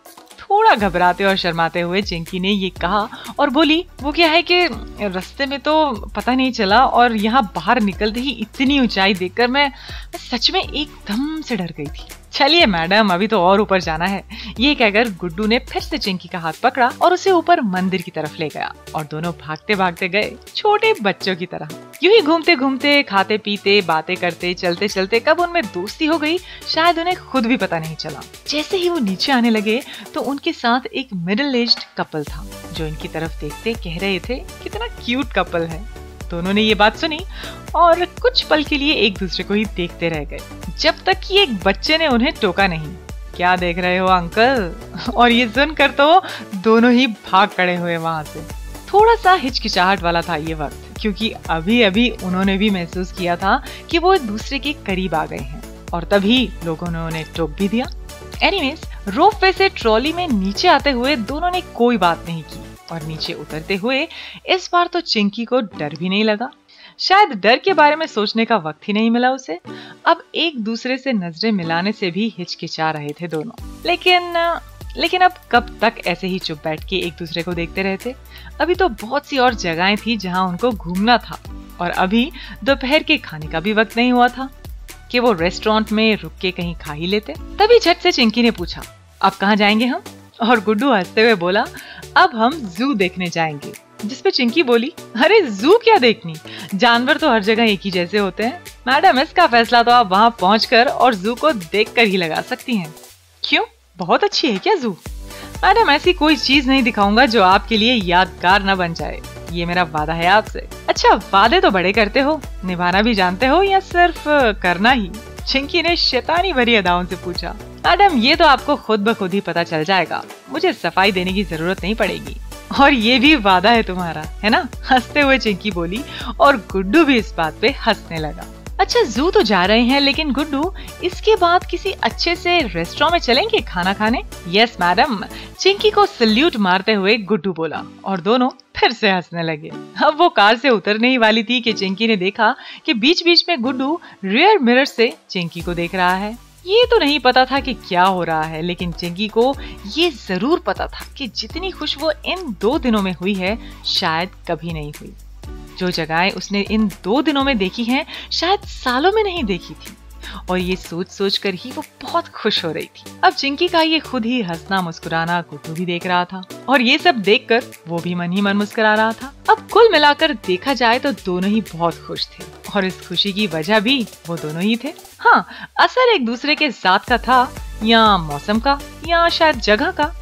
थोड़ा घबराते और शर्माते हुए चिंकी ने ये कहा और बोली वो क्या है कि रास्ते में तो पता नहीं चला और यहाँ बाहर निकलते ही इतनी ऊंचाई देखकर मैं, मैं सच में एकदम से डर गई थी। चलिए मैडम, अभी तो और ऊपर जाना है। ये कहकर गुड्डू ने फिर से चिंकी का हाथ पकड़ा और उसे ऊपर मंदिर की तरफ़ ले गया और दोनों भागते भागते गए छोटे बच्चों की तरह। यूँ ही घूमते घूमते खाते पीते बातें करते चलते चलते कब उनमें दोस्ती हो गई, शायद उन्हें खुद भी पता नहीं चला। जैसे ही वो नीचे आने लगे तो उनके साथ एक मिडिल एज कपल था, जो इनकी तरफ़ देखते कह रहे थे, कितना क्यूट कपल है। दोनों ने ये बात सुनी और कुछ पल के लिए एक दूसरे को ही देखते रह गए। जब तक कि एक बच्चे ने उन्हें टोका नहीं। क्या देख रहे हो, अंकल? और ये सुनकर तो दोनों ही भाग खड़े हुए वहाँ से। थोड़ा सा हिचकिचाहट वाला था ये वक्त, क्योंकि अभी अभी उन्होंने भी महसूस किया था कि वो एक दूसरे के करीब आ गए हैं और तभी लोगों ने उन्हें टोक भी दिया। एनीवेज रोप वे से ट्रॉली में नीचे आते हुए दोनों ने कोई बात नहीं की। और नीचे उतरते हुए इस बार तो चिंकी को डर भी नहीं लगा। शायद डर के बारे में सोचने का वक्त ही नहीं मिला उसे। अब एक दूसरे से नज़रें मिलाने से भी हिचकिचा रहे थे दोनों। लेकिन लेकिन अब कब तक ऐसे ही चुप बैठ के एक दूसरे को देखते रहते? अभी तो बहुत सी और जगहें थी जहाँ उनको घूमना था, और अभी दोपहर के खाने का भी वक्त नहीं हुआ था कि वो रेस्टोरेंट में रुक के कहीं खा ही लेते। तभी झट से चिंकी ने पूछा, अब कहाँ जाएँगे हम? और गुड्डू हँसते हुए बोला, अब हम जू देखने जाएँगे। जिसपे चिंकी बोली, अरे, जू क्या देखनी? जानवर तो हर जगह एक ही जैसे होते हैं। मैडम, इसका फैसला तो आप वहाँ पहुँच और जू को देख कर ही लगा सकती हैं। क्यों? बहुत अच्छी है क्या जू? मैडम, ऐसी कोई चीज़ नहीं दिखाऊँगा जो आपके लिए यादगार न बन जाए। ये मेरा वादा है आपसे। अच्छा वादे तो बड़े करते हो। निभाना भी जानते हो या सिर्फ़ करना ही? चिंकी ने शैतानी भरी अदाओं से पूछा, मैडम, ये तो आपको खुद ब खुद ही पता चल जाएगा। मुझे सफ़ाई देने की ज़रूरत नहीं पड़ेगी। और ये भी वादा है तुम्हारा, है ना? हँसते हुए चिंकी बोली, और गुड्डू भी इस बात पे हंसने लगा। अच्छा जू तो जा रहे हैं, लेकिन गुड्डू, इसके बाद किसी अच्छे से रेस्टोरेंट में चलेंगे खाना खाने? यस मैडम चिंकी को सल्यूट मारते हुए गुड्डू बोला, और दोनों फिर से हंसने लगे। अब वो कार से उतरने ही वाली थी कि चिंकी ने देखा कि बीच बीच में गुड्डू रियर मिरर से चिंकी को देख रहा है। ये तो नहीं पता था कि क्या हो रहा है, लेकिन चिंकी को ये ज़रूर पता था कि जितनी खुश वो इन दो दिनों में हुई है, शायद कभी नहीं हुई। जो जगहें उसने इन दो दिनों में देखी हैं, शायद सालों में नहीं देखी थी। और ये सोच सोच कर ही वो बहुत खुश हो रही थी। अब चिंकी का ये खुद ही हंसना, मुस्कुराना गुड्डू भी देख रहा था। और ये सब देखकर वो भी मन ही मन मुस्कुरा रहा था। अब कुल मिलाकर देखा जाए तो दोनों ही बहुत खुश थे। और इस खुशी की वजह भी वो दोनों ही थे। हाँ असर एक दूसरे के साथ का था, या मौसम का, या शायद जगह का।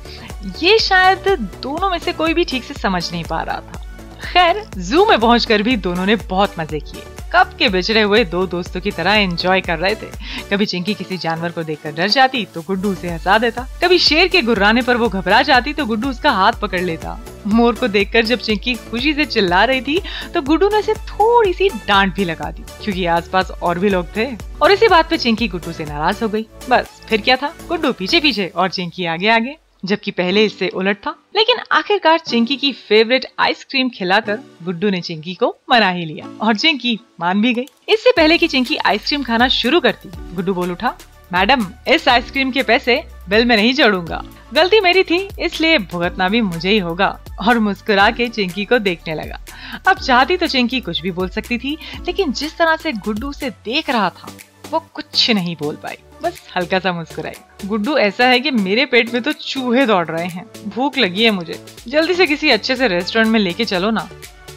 ये शायद दोनों में से कोई भी ठीक से समझ नहीं पा रहा था। खैर जू में पहुंचकर भी दोनों ने बहुत मज़े किए। कब के बिछड़े हुए दो दोस्तों की तरह एंजॉय कर रहे थे। कभी चिंकी किसी जानवर को देखकर डर जाती तो गुड्डू उसे हंसा देता। कभी शेर के गुर्राने पर वो घबरा जाती तो गुड्डू उसका हाथ पकड़ लेता। मोर को देखकर जब चिंकी खुशी से चिल्ला रही थी तो गुड्डू ने उसे थोड़ी सी डांट भी लगा दी, क्योंकि आसपास और भी लोग थे। और इसी बात पे चिंकी गुड्डू से नाराज़ हो गई। बस, फिर क्या था? गुड्डू पीछे पीछे और चिंकी आगे आगे जबकि पहले इससे उलट था। लेकिन आखिरकार चिंकी की फेवरेट आइसक्रीम खिलाकर गुड्डू ने चिंकी को मना ही लिया और चिंकी मान भी गई। इससे पहले कि चिंकी आइसक्रीम खाना शुरू करती गुड्डू बोल उठा, मैडम, इस आइसक्रीम के पैसे बिल में नहीं जोड़ूँगा। गलती मेरी थी, इसलिए भुगतना भी मुझे ही होगा। और मुस्कुरा के चिंकी को देखने लगा। अब चाहती तो चिंकी कुछ भी बोल सकती थी, लेकिन जिस तरह से गुड्डू से देख रहा था, वो कुछ नहीं बोल पाई। बस हल्का सा मुस्कुराई। गुड्डू, ऐसा है कि मेरे पेट में तो चूहे दौड़ रहे हैं। भूख लगी है मुझे। जल्दी से किसी अच्छे से रेस्टोरेंट में लेके चलो ना।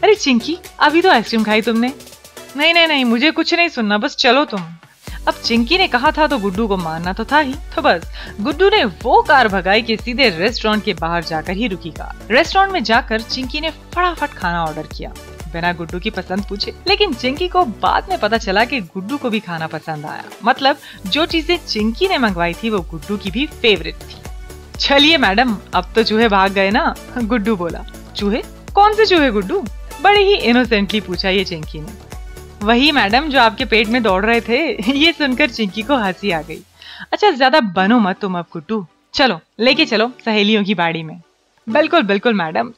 अरे, चिंकी, अभी तो आइसक्रीम खाई तुमने। नहीं नहीं नहीं, मुझे कुछ नहीं सुनना, बस चलो तुम। अब चिंकी ने कहा था तो गुड्डू को मानना तो था ही। तो बस, गुड्डू ने वो कार भगाई कि सीधे रेस्टोरेंट के बाहर जाकर ही रुकी कार। रेस्टोरेंट में जाकर चिंकी ने फटाफट खाना ऑर्डर किया। बिना गुड्डू की पसंद पूछे। लेकिन चिंकी को बाद में पता चला कि गुड्डू को भी खाना पसंद आया। मतलब जो चीज़ें चिंकी ने मंगवाई थी, वो गुड्डू की भी फेवरेट थी। चलिए मैडम, अब तो चूहे भाग गए ना? गुड्डू बोला। चूहे? कौन से चूहे गुड्डू? बड़े ही इनोसेंटली पूछा ये चिंकी ने। वही मैडम, जो आपके पेट में दौड़ रहे थे, ये सुनकर चिंकी को हँसी आ गई। अच्छा ज़्यादा बनो मत तुम अब गुड्डू। चलो, लेके चलो सहेलियों की बाड़ी में। बिल्कुल बिल्कुल मैडम।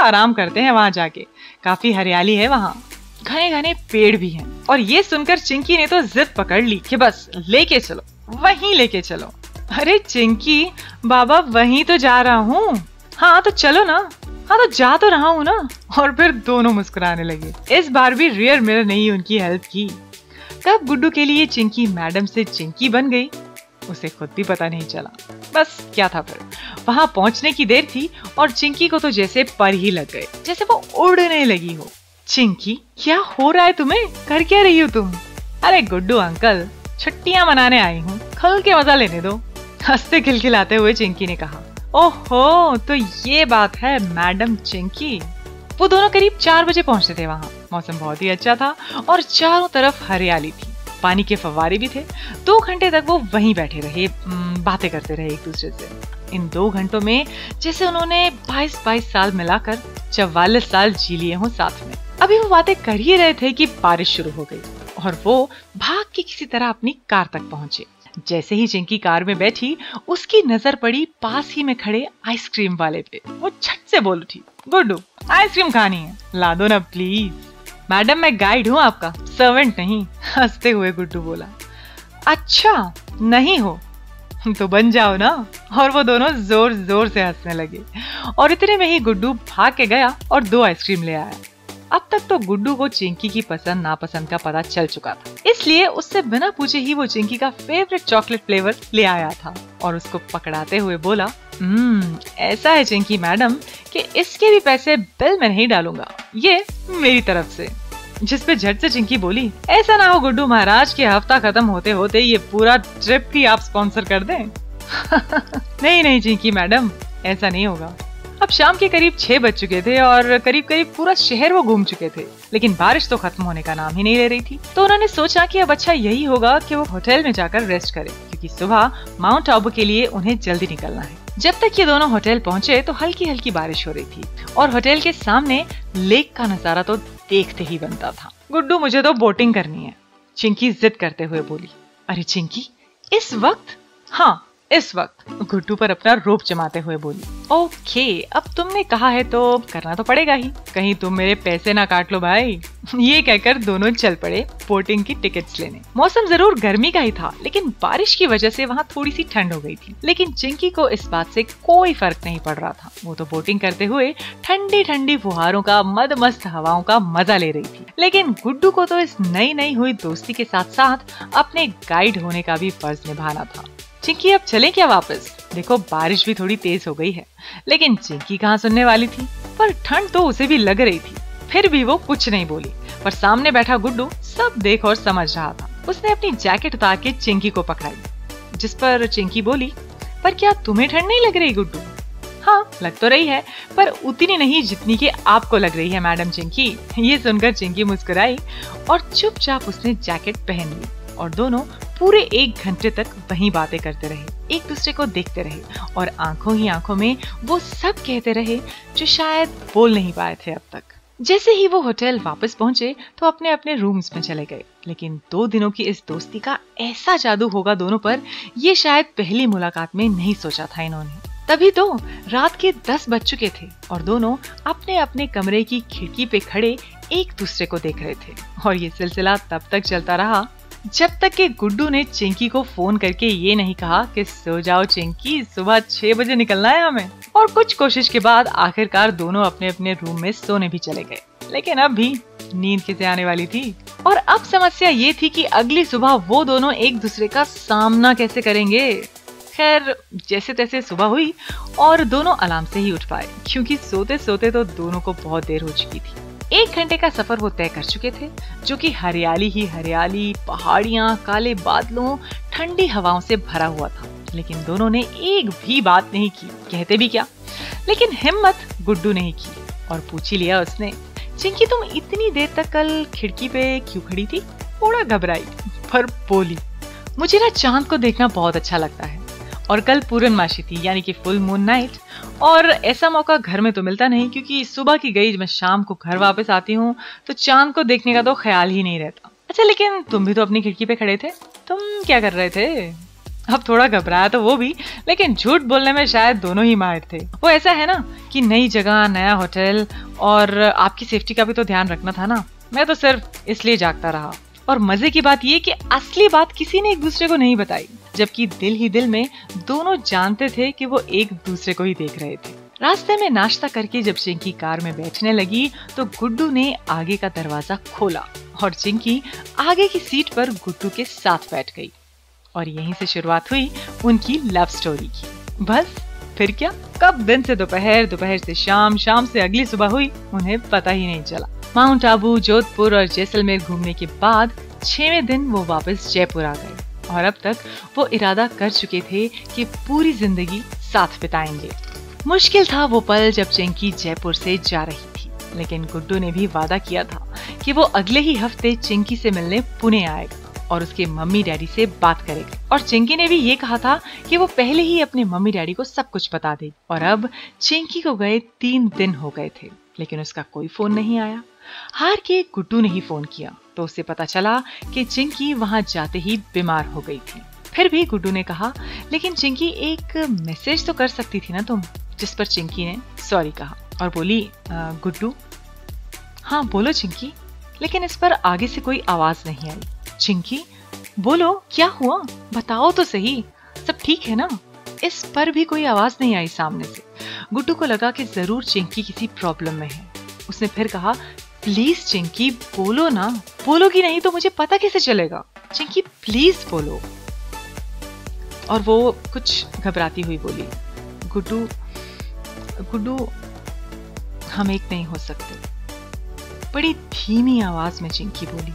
आराम करते हैं वहाँ जाके। काफ़ी हरियाली है वहाँ। घने घने पेड़ भी हैं। और ये सुनकर चिंकी ने तो जिद पकड़ ली कि बस, लेके चलो। वहीं लेके चलो। अरे चिंकी, बाबा वहीं तो जा रहा हूँ। हाँ तो चलो ना। हाँ तो जा तो रहा हूँ ना। और फिर दोनों मुस्कुराने लगे। इस बार भी रियर मिरर नहीं उनकी हेल्प की। तब गुड्डू के लिए चिंकी मैडम से चिंकी बन गई। उसे खुद भी पता नहीं चला। बस, क्या था फिर वहाँ पहुँचने की देर थी और चिंकी को तो जैसे पर ही लग गए, जैसे वो उड़ने लगी हो। चिंकी, क्या हो रहा है तुम्हें? कर क्या रही हो तुम? अरे गुड्डू अंकल, छुट्टियाँ मनाने आई हूँ, खल के मज़ा लेने दो। हँसते खिलखिलाते हुए चिंकी ने कहा, ओहो तो ये बात है मैडम चिंकी। वो दोनों करीब चार बजे पहुँचते थे वहाँ। मौसम बहुत ही अच्छा था और चारों तरफ़ हरियाली थी। पानी के फवारे भी थे। दो घंटे तक वो वहीं बैठे रहे बातें करते रहे एक दूसरे से। इन दो घंटों में जैसे उन्होंने 22-22 साल मिलाकर चौवालीस साल जी लिए हों साथ में। अभी वो बातें कर ही रहे थे कि बारिश शुरू हो गई और वो भाग के किसी तरह अपनी कार तक पहुँचे। जैसे ही चिंकी कार में बैठी, उसकी नज़र पड़ी पास ही में खड़े आइसक्रीम वाले पे। वो झट से बोल उठी गुड्डू, आइसक्रीम खानी है। ला दो ना, प्लीज़। मैडम, मैं गाइड हूँ आपका। सर्वेंट नहीं, हँसते हुए गुड्डू बोला। अच्छा नहीं हो। तो बन जाओ ना। और वो दोनों ज़ोर ज़ोर से हंसने लगे। और इतने में ही गुड्डू भाग के गया और दो आइसक्रीम ले आया। अब तक तो गुड्डू को चिंकी की पसंद नापसंद का पता चल चुका था। इसलिए उससे बिना पूछे ही वो चिंकी का फेवरेट चॉकलेट फ्लेवर ले आया था और उसको पकड़ाते हुए बोला हम्म ऐसा है चिंकी मैडम कि इसके भी पैसे बिल में नहीं डालूँगा। ये मेरी तरफ़ से। जिस पे झट से चिंकी बोली, ऐसा ना हो गुड्डू महाराज के हफ़्ता खत्म होते होते ये पूरा ट्रिप ही आप स्पॉन्सर कर दें? नहीं नहीं चिंकी मैडम, ऐसा नहीं होगा। अब शाम के करीब छह बज चुके थे और करीब करीब पूरा शहर वो घूम चुके थे। लेकिन बारिश तो खत्म होने का नाम ही नहीं ले रही थी। तो उन्होंने सोचा कि अब अच्छा यही होगा कि वो होटल में जाकर रेस्ट करें, क्योंकि सुबह माउंट आबू के लिए उन्हें जल्दी निकलना है। जब तक ये दोनों होटल पहुँचे तो हल्की हल्की बारिश हो रही थी और होटल के सामने लेक का नज़ारा तो देखते ही बनता था। गुड्डू, मुझे तो बोटिंग करनी है, चिंकी जिद करते हुए बोली, अरे चिंकी, इस वक्त? हाँ इस वक्त गुड्डू पर अपना रूप जमाते हुए बोली, ओके, अब तुमने कहा है तो करना तो पड़ेगा ही। कहीं तुम मेरे पैसे ना काट लो भाई। ये कहकर दोनों चल पड़े बोटिंग की टिकट्स लेने। मौसम ज़रूर गर्मी का ही था, लेकिन बारिश की वजह से वहाँ थोड़ी सी ठंड हो गई थी। लेकिन चिंकी को इस बात से कोई फ़र्क नहीं पड़ रहा था। वो तो बोटिंग करते हुए ठंडी ठंडी फुहारों का मद मस्त हवाओं का मज़ा ले रही थी। लेकिन गुड्डू को तो इस नई नई हुई दोस्ती के साथ साथ अपने गाइड होने का भी फ़र्ज़ निभाना था। चिंकी अब चले क्या वापस? देखो, बारिश भी थोड़ी तेज हो गई है। लेकिन चिंकी कहाँ सुनने वाली थी? पर ठंड तो उसे भी लग रही थी। फिर भी वो कुछ नहीं बोली। पर सामने बैठा गुड्डू सब देख और समझ रहा था। उसने अपनी जैकेट उतार के चिंकी को पकड़ाई, जिस पर चिंकी बोली, पर क्या तुम्हें ठंड नहीं लग रही, गुड्डू? हाँ लग तो रही है, पर उतनी नहीं जितनी कि आपको लग रही है, मैडम चिंकी ये सुनकर चिंकी मुस्कुराई और चुपचाप उसने जैकेट पहन ली। और दोनों पूरे एक घंटे तक वहीं बातें करते रहे, एक दूसरे को देखते रहे और आँखों ही आँखों में वो सब कहते रहे जो शायद बोल नहीं पाए थे अब तक। जैसे ही वो होटल वापस पहुँचे तो अपने अपने रूम्स में चले गए। लेकिन दो दिनों की इस दोस्ती का ऐसा जादू होगा दोनों पर, ये शायद पहली मुलाकात में नहीं सोचा था इन्होंने। तभी तो रात के दस बज चुके थे और दोनों अपने अपने कमरे की खिड़की पे खड़े एक दूसरे को देख रहे थे। और ये सिलसिला तब तक चलता रहा जब तक कि गुड्डू ने चिंकी को फ़ोन करके ये नहीं कहा कि सो जाओ चिंकी, सुबह छह बजे निकलना है हमें। और कुछ कोशिश के बाद आखिरकार दोनों अपने अपने रूम में सोने भी चले गए। लेकिन अब भी नींद किसे आने वाली थी। और अब समस्या ये थी कि अगली सुबह वो दोनों एक दूसरे का सामना कैसे करेंगे? खैर जैसे तैसे सुबह हुई और दोनों अलार्म से ही उठ पाए, क्योंकि सोते सोते तो दोनों को बहुत देर हो चुकी थी। एक घंटे का सफ़र वो तय कर चुके थे, जो कि हरियाली ही हरियाली, पहाड़ियाँ, काले बादलों, ठंडी हवाओं से भरा हुआ था। लेकिन दोनों ने एक भी बात नहीं की। कहते भी क्या? लेकिन हिम्मत गुड्डू नहीं की और पूछ लिया उसने, चिंकी, तुम इतनी देर तक कल खिड़की पे क्यों खड़ी थी? थोड़ा घबराई, पर बोली, मुझे ना चाँद को देखना बहुत अच्छा लगता है। और कल पूर्णमाशी थी, यानी कि फुल मून नाइट और ऐसा मौका घर में तो मिलता नहीं, क्योंकि सुबह की गई मैं शाम को घर वापस आती हूँ तो चाँद को देखने का तो ख्याल ही नहीं रहता। अच्छा लेकिन तुम भी तो अपनी खिड़की पे खड़े थे। तुम क्या कर रहे थे? अब थोड़ा घबराया तो वो भी, लेकिन झूठ बोलने में शायद दोनों ही माहिर थे। वो ऐसा है ना कि नई जगह, नया होटल, और आपकी सेफ्टी का भी तो ध्यान रखना था ना। मैं तो सिर्फ़ इसलिए जागता रहा। और मज़े की बात ये कि असली बात किसी ने एक दूसरे को नहीं बताई, जबकि दिल ही दिल में दोनों जानते थे कि वो एक दूसरे को ही देख रहे थे। रास्ते में नाश्ता करके जब चिंकी कार में बैठने लगी तो गुड्डू ने आगे का दरवाज़ा खोला और चिंकी आगे की सीट पर गुड्डू के साथ बैठ गई और यहीं से शुरुआत हुई उनकी लव स्टोरी की। बस, फिर क्या? कब दिन से दोपहर दोपहर से शाम शाम से अगली सुबह हुई, उन्हें पता ही नहीं चला। माउंट आबू, जोधपुर और जैसलमेर घूमने के बाद छवें दिन वो वापस जयपुर आ गए और अब तक वो इरादा कर चुके थे कि पूरी ज़िंदगी साथ बिताएँगे। मुश्किल था वो पल जब चिंकी जयपुर से जा रही थी, लेकिन गुड्डू ने भी वादा किया था कि वो अगले ही हफ़्ते चिंकी से मिलने पुणे आएगा और उसके मम्मी डैडी से बात करेगा। और चिंकी ने भी ये कहा था कि वो पहले ही अपने मम्मी डैडी को सब कुछ बता दे। और अब चिंकी को गए तीन दिन हो गए थे, लेकिन उसका कोई फ़ोन नहीं आया। हार के गुड्डू ने ही फ़ोन किया तो उसे पता चला कि चिंकी वहाँ जाते ही बीमार हो गई थी। फिर भी गुड्डू ने कहा, लेकिन चिंकी एक मैसेज तो कर सकती थी ना तुम, जिस पर चिंकी ने सॉरी कहा? और बोली गुड्डू? हाँ बोलो चिंकी लेकिन इस पर आगे से कोई आवाज़ नहीं आई। चिंकी बोलो, क्या हुआ? बताओ तो सही, सब ठीक है ना? इस पर भी कोई आवाज़ नहीं आई सामने से। गुड्डू को लगा कि ज़रूर चिंकी किसी प्रॉब्लम में है। उसने फिर कहा प्लीज़ चिंकी बोलो ना। बोलोगी नहीं तो मुझे पता कैसे चलेगा? चिंकी प्लीज़ बोलो। और वो कुछ घबराती हुई बोली, गुड्डू गुड्डू, हम एक नहीं हो सकते। बड़ी धीमी आवाज़ में चिंकी बोली,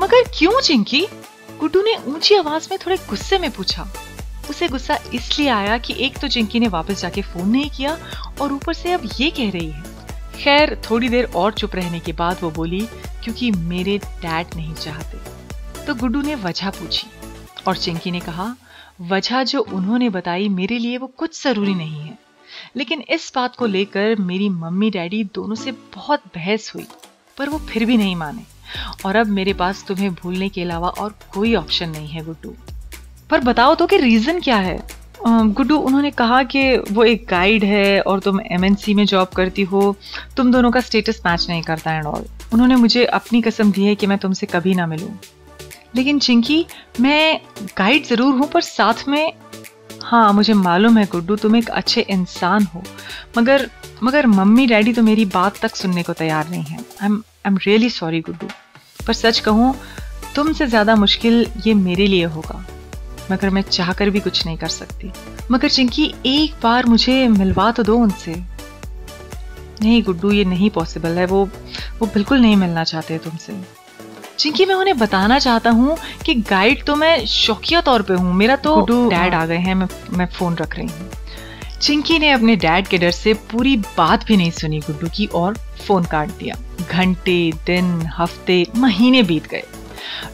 मगर क्यों चिंकी गुड्डू ने ऊँची आवाज़ में थोड़े गुस्से में पूछा। उसे गुस्सा इसलिए आया कि एक तो चिंकी ने वापस जाके फ़ोन नहीं किया और ऊपर से अब ये कह रही है खैर, थोड़ी देर और चुप रहने के बाद वो बोली, क्योंकि मेरे डैड नहीं चाहते। तो गुड्डू ने वजह पूछी और चिंकी ने कहा, वजह जो उन्होंने बताई मेरे लिए वो कुछ ज़रूरी नहीं है। लेकिन इस बात को लेकर मेरी मम्मी डैडी दोनों से बहुत बहस हुई, पर वो फिर भी नहीं माने। और अब मेरे पास तुम्हें भूलने के अलावा और कोई ऑप्शन नहीं है गुड्डू। पर बताओ तो कि रीजन क्या है? गुड्डू, उन्होंने कहा कि वो एक गाइड है और तुम एमएनसी में जॉब करती हो, तुम दोनों का स्टेटस मैच नहीं करता एंड ऑल उन्होंने मुझे अपनी कसम दी है कि मैं तुमसे कभी ना मिलूं। लेकिन चिंकी, मैं गाइड ज़रूर हूँ, पर साथ में हाँ मुझे मालूम है गुड्डू, तुम एक अच्छे इंसान हो। मगर मगर मम्मी, डैडी तो मेरी बात तक सुनने को तैयार नहीं है। I am I am really sorry Guddu. पर सच कहूँ, तुमसे ज़्यादा मुश्किल ये मेरे लिए होगा। मगर मैं चाह कर भी कुछ नहीं कर सकती। मगर चिंकी एक बार मुझे मिलवा तो दो उनसे। नहीं गुड्डू ये नहीं पॉसिबल है। वो वो बिल्कुल नहीं मिलना चाहते तुमसे। चिंकी मैं उन्हें बताना चाहता हूँ कि गाइड तो मैं शौकिया तौर पे हूँ। मेरा तो डैड आ गए हैं। मैं मैं फ़ोन रख रही हूँ। चिंकी ने अपने डैड के डर से पूरी बात भी नहीं सुनी गुड्डू की और फ़ोन काट दिया। घंटे दिन हफ़्ते महीने बीत गए।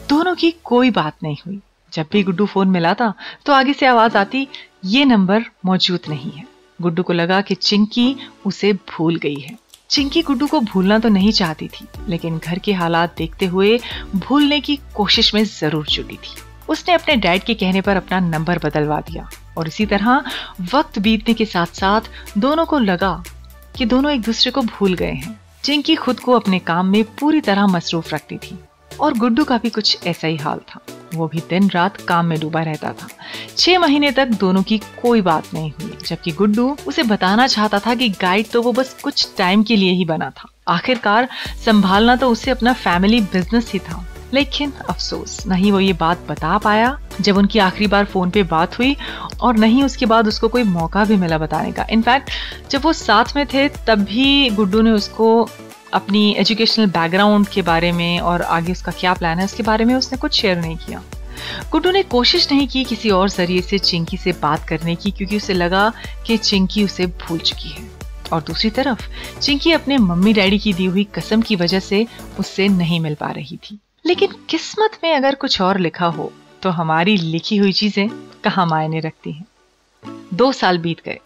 दोनों की कोई बात नहीं हुई। जब भी गुड्डू फ़ोन मिला था तो आगे से आवाज़ आती, ये नंबर मौजूद नहीं है। गुड्डू को लगा कि चिंकी उसे भूल गई है। चिंकी गुड्डू को भूलना तो नहीं चाहती थी, लेकिन घर के हालात देखते हुए भूलने की कोशिश में ज़रूर जुटी थी। उसने अपने डैड के कहने पर अपना नंबर बदलवा दिया और इसी तरह वक्त बीतने के साथ साथ दोनों को लगा कि दोनों एक दूसरे को भूल गए हैं। चिंकी खुद को अपने काम में पूरी तरह मसरूफ रखती थी। और गुड्डू का भी कुछ ऐसा ही हाल था। वो भी दिन रात काम में डूबा रहता था। छह महीने तक दोनों की कोई बात नहीं हुई, जबकि गुड्डू उसे बताना चाहता था कि गाइड तो वो बस कुछ टाइम के लिए ही बना था। आखिरकार संभालना तो उसे अपना फैमिली बिज़नेस ही था। लेकिन अफसोस, नहीं वो ये बात बता पाया जब उनकी आखिरी बार फ़ोन पे बात हुई और नहीं उसके बाद उसको कोई मौका भी मिला बताने का। इनफैक्ट जब वो साथ में थे, तब भी गुड्डू ने उसको अपनी एजुकेशनल बैकग्राउंड के बारे में और आगे उसका क्या प्लान है, उसके बारे में उसने कुछ शेयर नहीं किया। गुड्डू ने कोशिश नहीं की किसी और ज़रिए से चिंकी से बात करने की, क्योंकि उसे लगा कि चिंकी उसे भूल चुकी है। और दूसरी तरफ़, चिंकी अपने मम्मी डैडी की दी हुई कसम की वजह से उससे नहीं मिल पा रही थी। लेकिन किस्मत में अगर कुछ और लिखा हो तो हमारी लिखी हुई चीज़ें कहाँ मायने रखती हैं? दो साल बीत गए।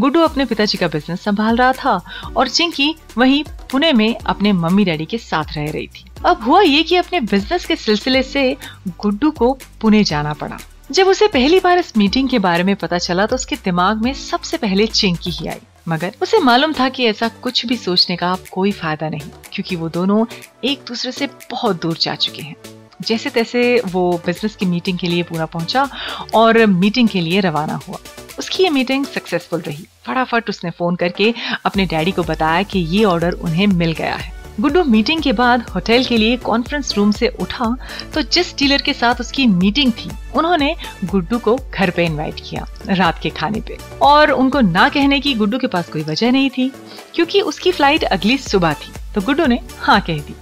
गुड्डू अपने पिताजी का बिज़नेस संभाल रहा था और चिंकी वहीं पुणे में अपने मम्मी डैडी के साथ रह रही थी। अब हुआ ये कि अपने बिज़नेस के सिलसिले से गुड्डू को पुणे जाना पड़ा। जब उसे पहली बार इस मीटिंग के बारे में पता चला तो उसके दिमाग में सबसे पहले चिंकी ही आई। मगर उसे मालूम था कि ऐसा कुछ भी सोचने का कोई फ़ायदा नहीं, क्योंकि वो दोनों एक दूसरे से बहुत दूर जा चुके हैं। जैसे तैसे वो बिज़नेस की मीटिंग के लिए पूरा पहुँचा और मीटिंग के लिए रवाना हुआ। उसकी ये मीटिंग सक्सेसफुल रही। फटाफट उसने फ़ोन करके अपने डैडी को बताया कि ये ऑर्डर उन्हें मिल गया है। गुड्डू मीटिंग के बाद होटल के लिए कॉन्फ्रेंस रूम से उठा तो जिस डीलर के साथ उसकी मीटिंग थी, उन्होंने गुड्डू को घर पे इनवाइट किया रात के खाने पे। और उनको ना कहने की गुड्डू के पास कोई वजह नहीं थी, क्योंकि उसकी फ़्लाइट अगली सुबह थी। तो गुड्डू ने हाँ कह दी।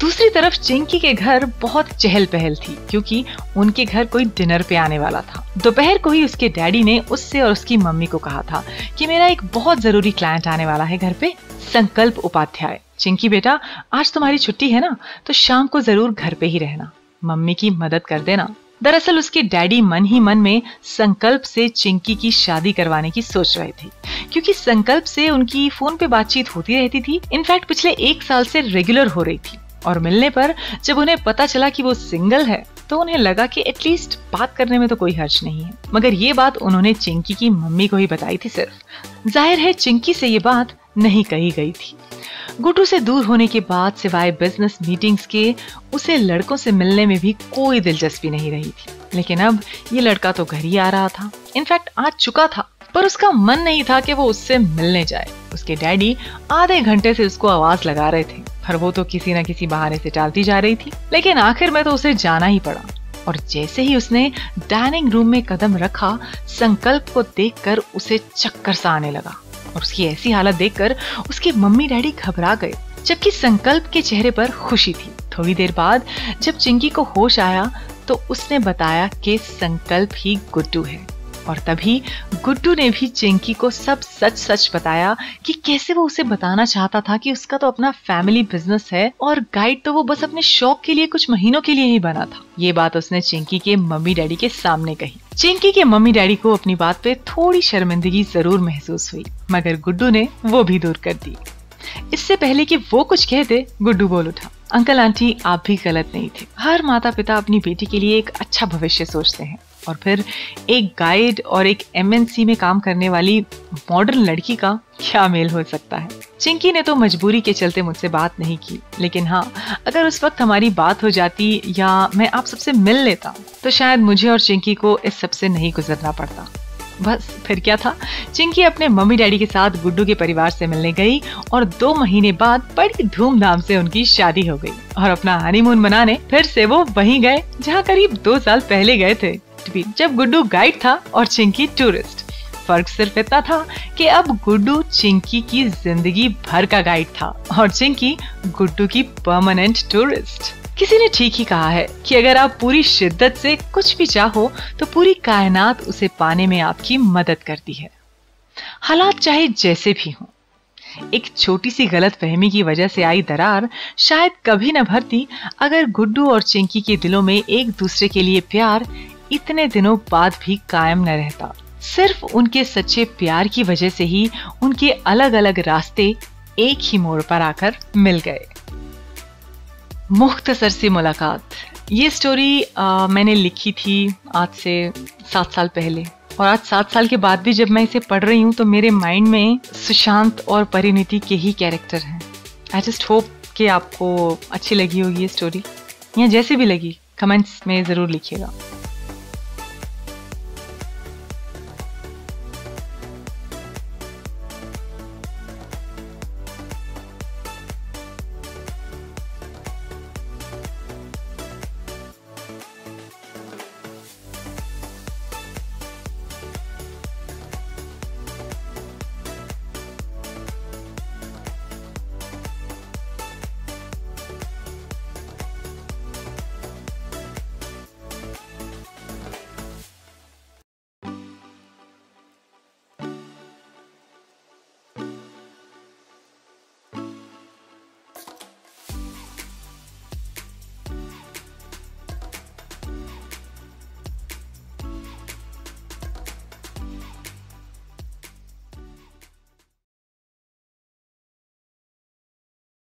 दूसरी तरफ़ चिंकी के घर बहुत चहल पहल थी, क्योंकि उनके घर कोई डिनर पे आने वाला था। दोपहर को ही उसके डैडी ने उससे और उसकी मम्मी को कहा था कि मेरा एक बहुत ज़रूरी क्लाइंट आने वाला है घर पे, संकल्प उपाध्याय। चिंकी बेटा, आज तुम्हारी छुट्टी है ना तो शाम को ज़रूर घर पे ही रहना। मम्मी की मदद कर देना। दरअसल उसके डैडी मन ही मन में संकल्प से चिंकी की शादी करवाने की सोच रहे थे, क्योंकि संकल्प से उनकी फ़ोन पे बातचीत होती रहती थी। इनफैक्ट पिछले एक साल से रेगुलर हो रही थी। और मिलने पर जब उन्हें पता चला कि वो सिंगल है तो उन्हें लगा कि एटलीस्ट बात करने में तो कोई हर्ज नहीं है। मगर ये बात उन्होंने चिंकी की मम्मी को ही बताई थी सिर्फ़। ज़ाहिर है चिंकी से ये बात नहीं कही गई थी। गुटू से दूर होने के बाद सिवाय बिज़नेस मीटिंग्स के, उसे लड़कों से मिलने में भी कोई दिलचस्पी नहीं रही थी। लेकिन अब ये लड़का तो घर ही आ रहा था। इनफैक्ट आ चुका था। पर उसका मन नहीं था कि वो उससे मिलने जाए। उसके डैडी आधे घंटे से उसको आवाज़ लगा रहे थे, पर वो तो किसी न किसी बहाने से टालती जा रही थी। लेकिन आखिर में तो उसे जाना ही पड़ा। और जैसे ही उसने डाइनिंग रूम में कदम रखा, संकल्प को देखकर उसे चक्कर सा आने लगा। और उसकी ऐसी हालत देखकर उसके मम्मी डैडी घबरा गए, जबकि संकल्प के चेहरे पर खुशी थी। थोड़ी देर बाद जब चिंकी को होश आया तो उसने बताया कि संकल्प ही गुड्डू है। और तभी गुड्डू ने भी चिंकी को सब सच सच बताया कि कैसे वो उसे बताना चाहता था कि उसका तो अपना फैमिली बिज़नेस है और गाइड तो वो बस अपने शौक के लिए कुछ महीनों के लिए ही बना था। ये बात उसने चिंकी के मम्मी डैडी के सामने कही। चिंकी के मम्मी डैडी को अपनी बात पे थोड़ी शर्मिंदगी ज़रूर महसूस हुई, मगर गुड्डू ने वो भी दूर कर दी। इससे पहले कि वो कुछ कहते गुड्डू बोल उठा, अंकल आंटी, आप भी गलत नहीं थे। हर माता पिता अपनी बेटी के लिए एक अच्छा भविष्य सोचते हैं। और फिर एक गाइड और एक एमएनसी में काम करने वाली मॉडर्न लड़की का क्या मेल हो सकता है? चिंकी ने तो मजबूरी के चलते मुझसे बात नहीं की, लेकिन हाँ अगर उस वक्त हमारी बात हो जाती या मैं आप सबसे मिल लेता तो शायद मुझे और चिंकी को इस सबसे नहीं गुजरना पड़ता। बस फिर क्या था? चिंकी अपने मम्मी डैडी के साथ गुड्डू के परिवार से मिलने गई और दो महीने बाद बड़ी धूमधाम से उनकी शादी हो गई और अपना हनीमून मनाने फिर से वो वहीं गए, जहाँ करीब दो साल पहले गए थे। भी जब गुड्डू गाइड था और चिंकी टूरिस्ट फ़र्क सिर्फ़ इतना था कि अब गुड्डू चिंकी की ज़िंदगी भर का गाइड था और चिंकी गुड्डू की परमानेंट टूरिस्ट किसी ने ठीक ही कहा है कि अगर आप पूरी शिद्दत से कुछ भी चाहो तो पूरी कायनात उसे पाने में आपकी मदद करती है। हालात चाहे जैसे भी हों, एक छोटी सी गलत फहमी की वजह से आई दरार शायद कभी न भरती अगर गुड्डू और चिंकी के दिलों में एक दूसरे के लिए प्यार इतने दिनों बाद भी कायम न रहता। सिर्फ़ उनके सच्चे प्यार की वजह से ही उनके अलग अलग रास्ते एक ही मोड़ पर आकर मिल गए। मुख्तसर सी मुलाकात। ये स्टोरी आ, मैंने लिखी थी आज से सात साल पहले। और आज सात साल के बाद भी जब मैं इसे पढ़ रही हूँ तो मेरे माइंड में सुशांत और परिणति के ही कैरेक्टर हैं। आई जस्ट होप कि आपको अच्छी लगी होगी ये स्टोरी या जैसे भी लगी कमेंट्स में ज़रूर लिखिएगा।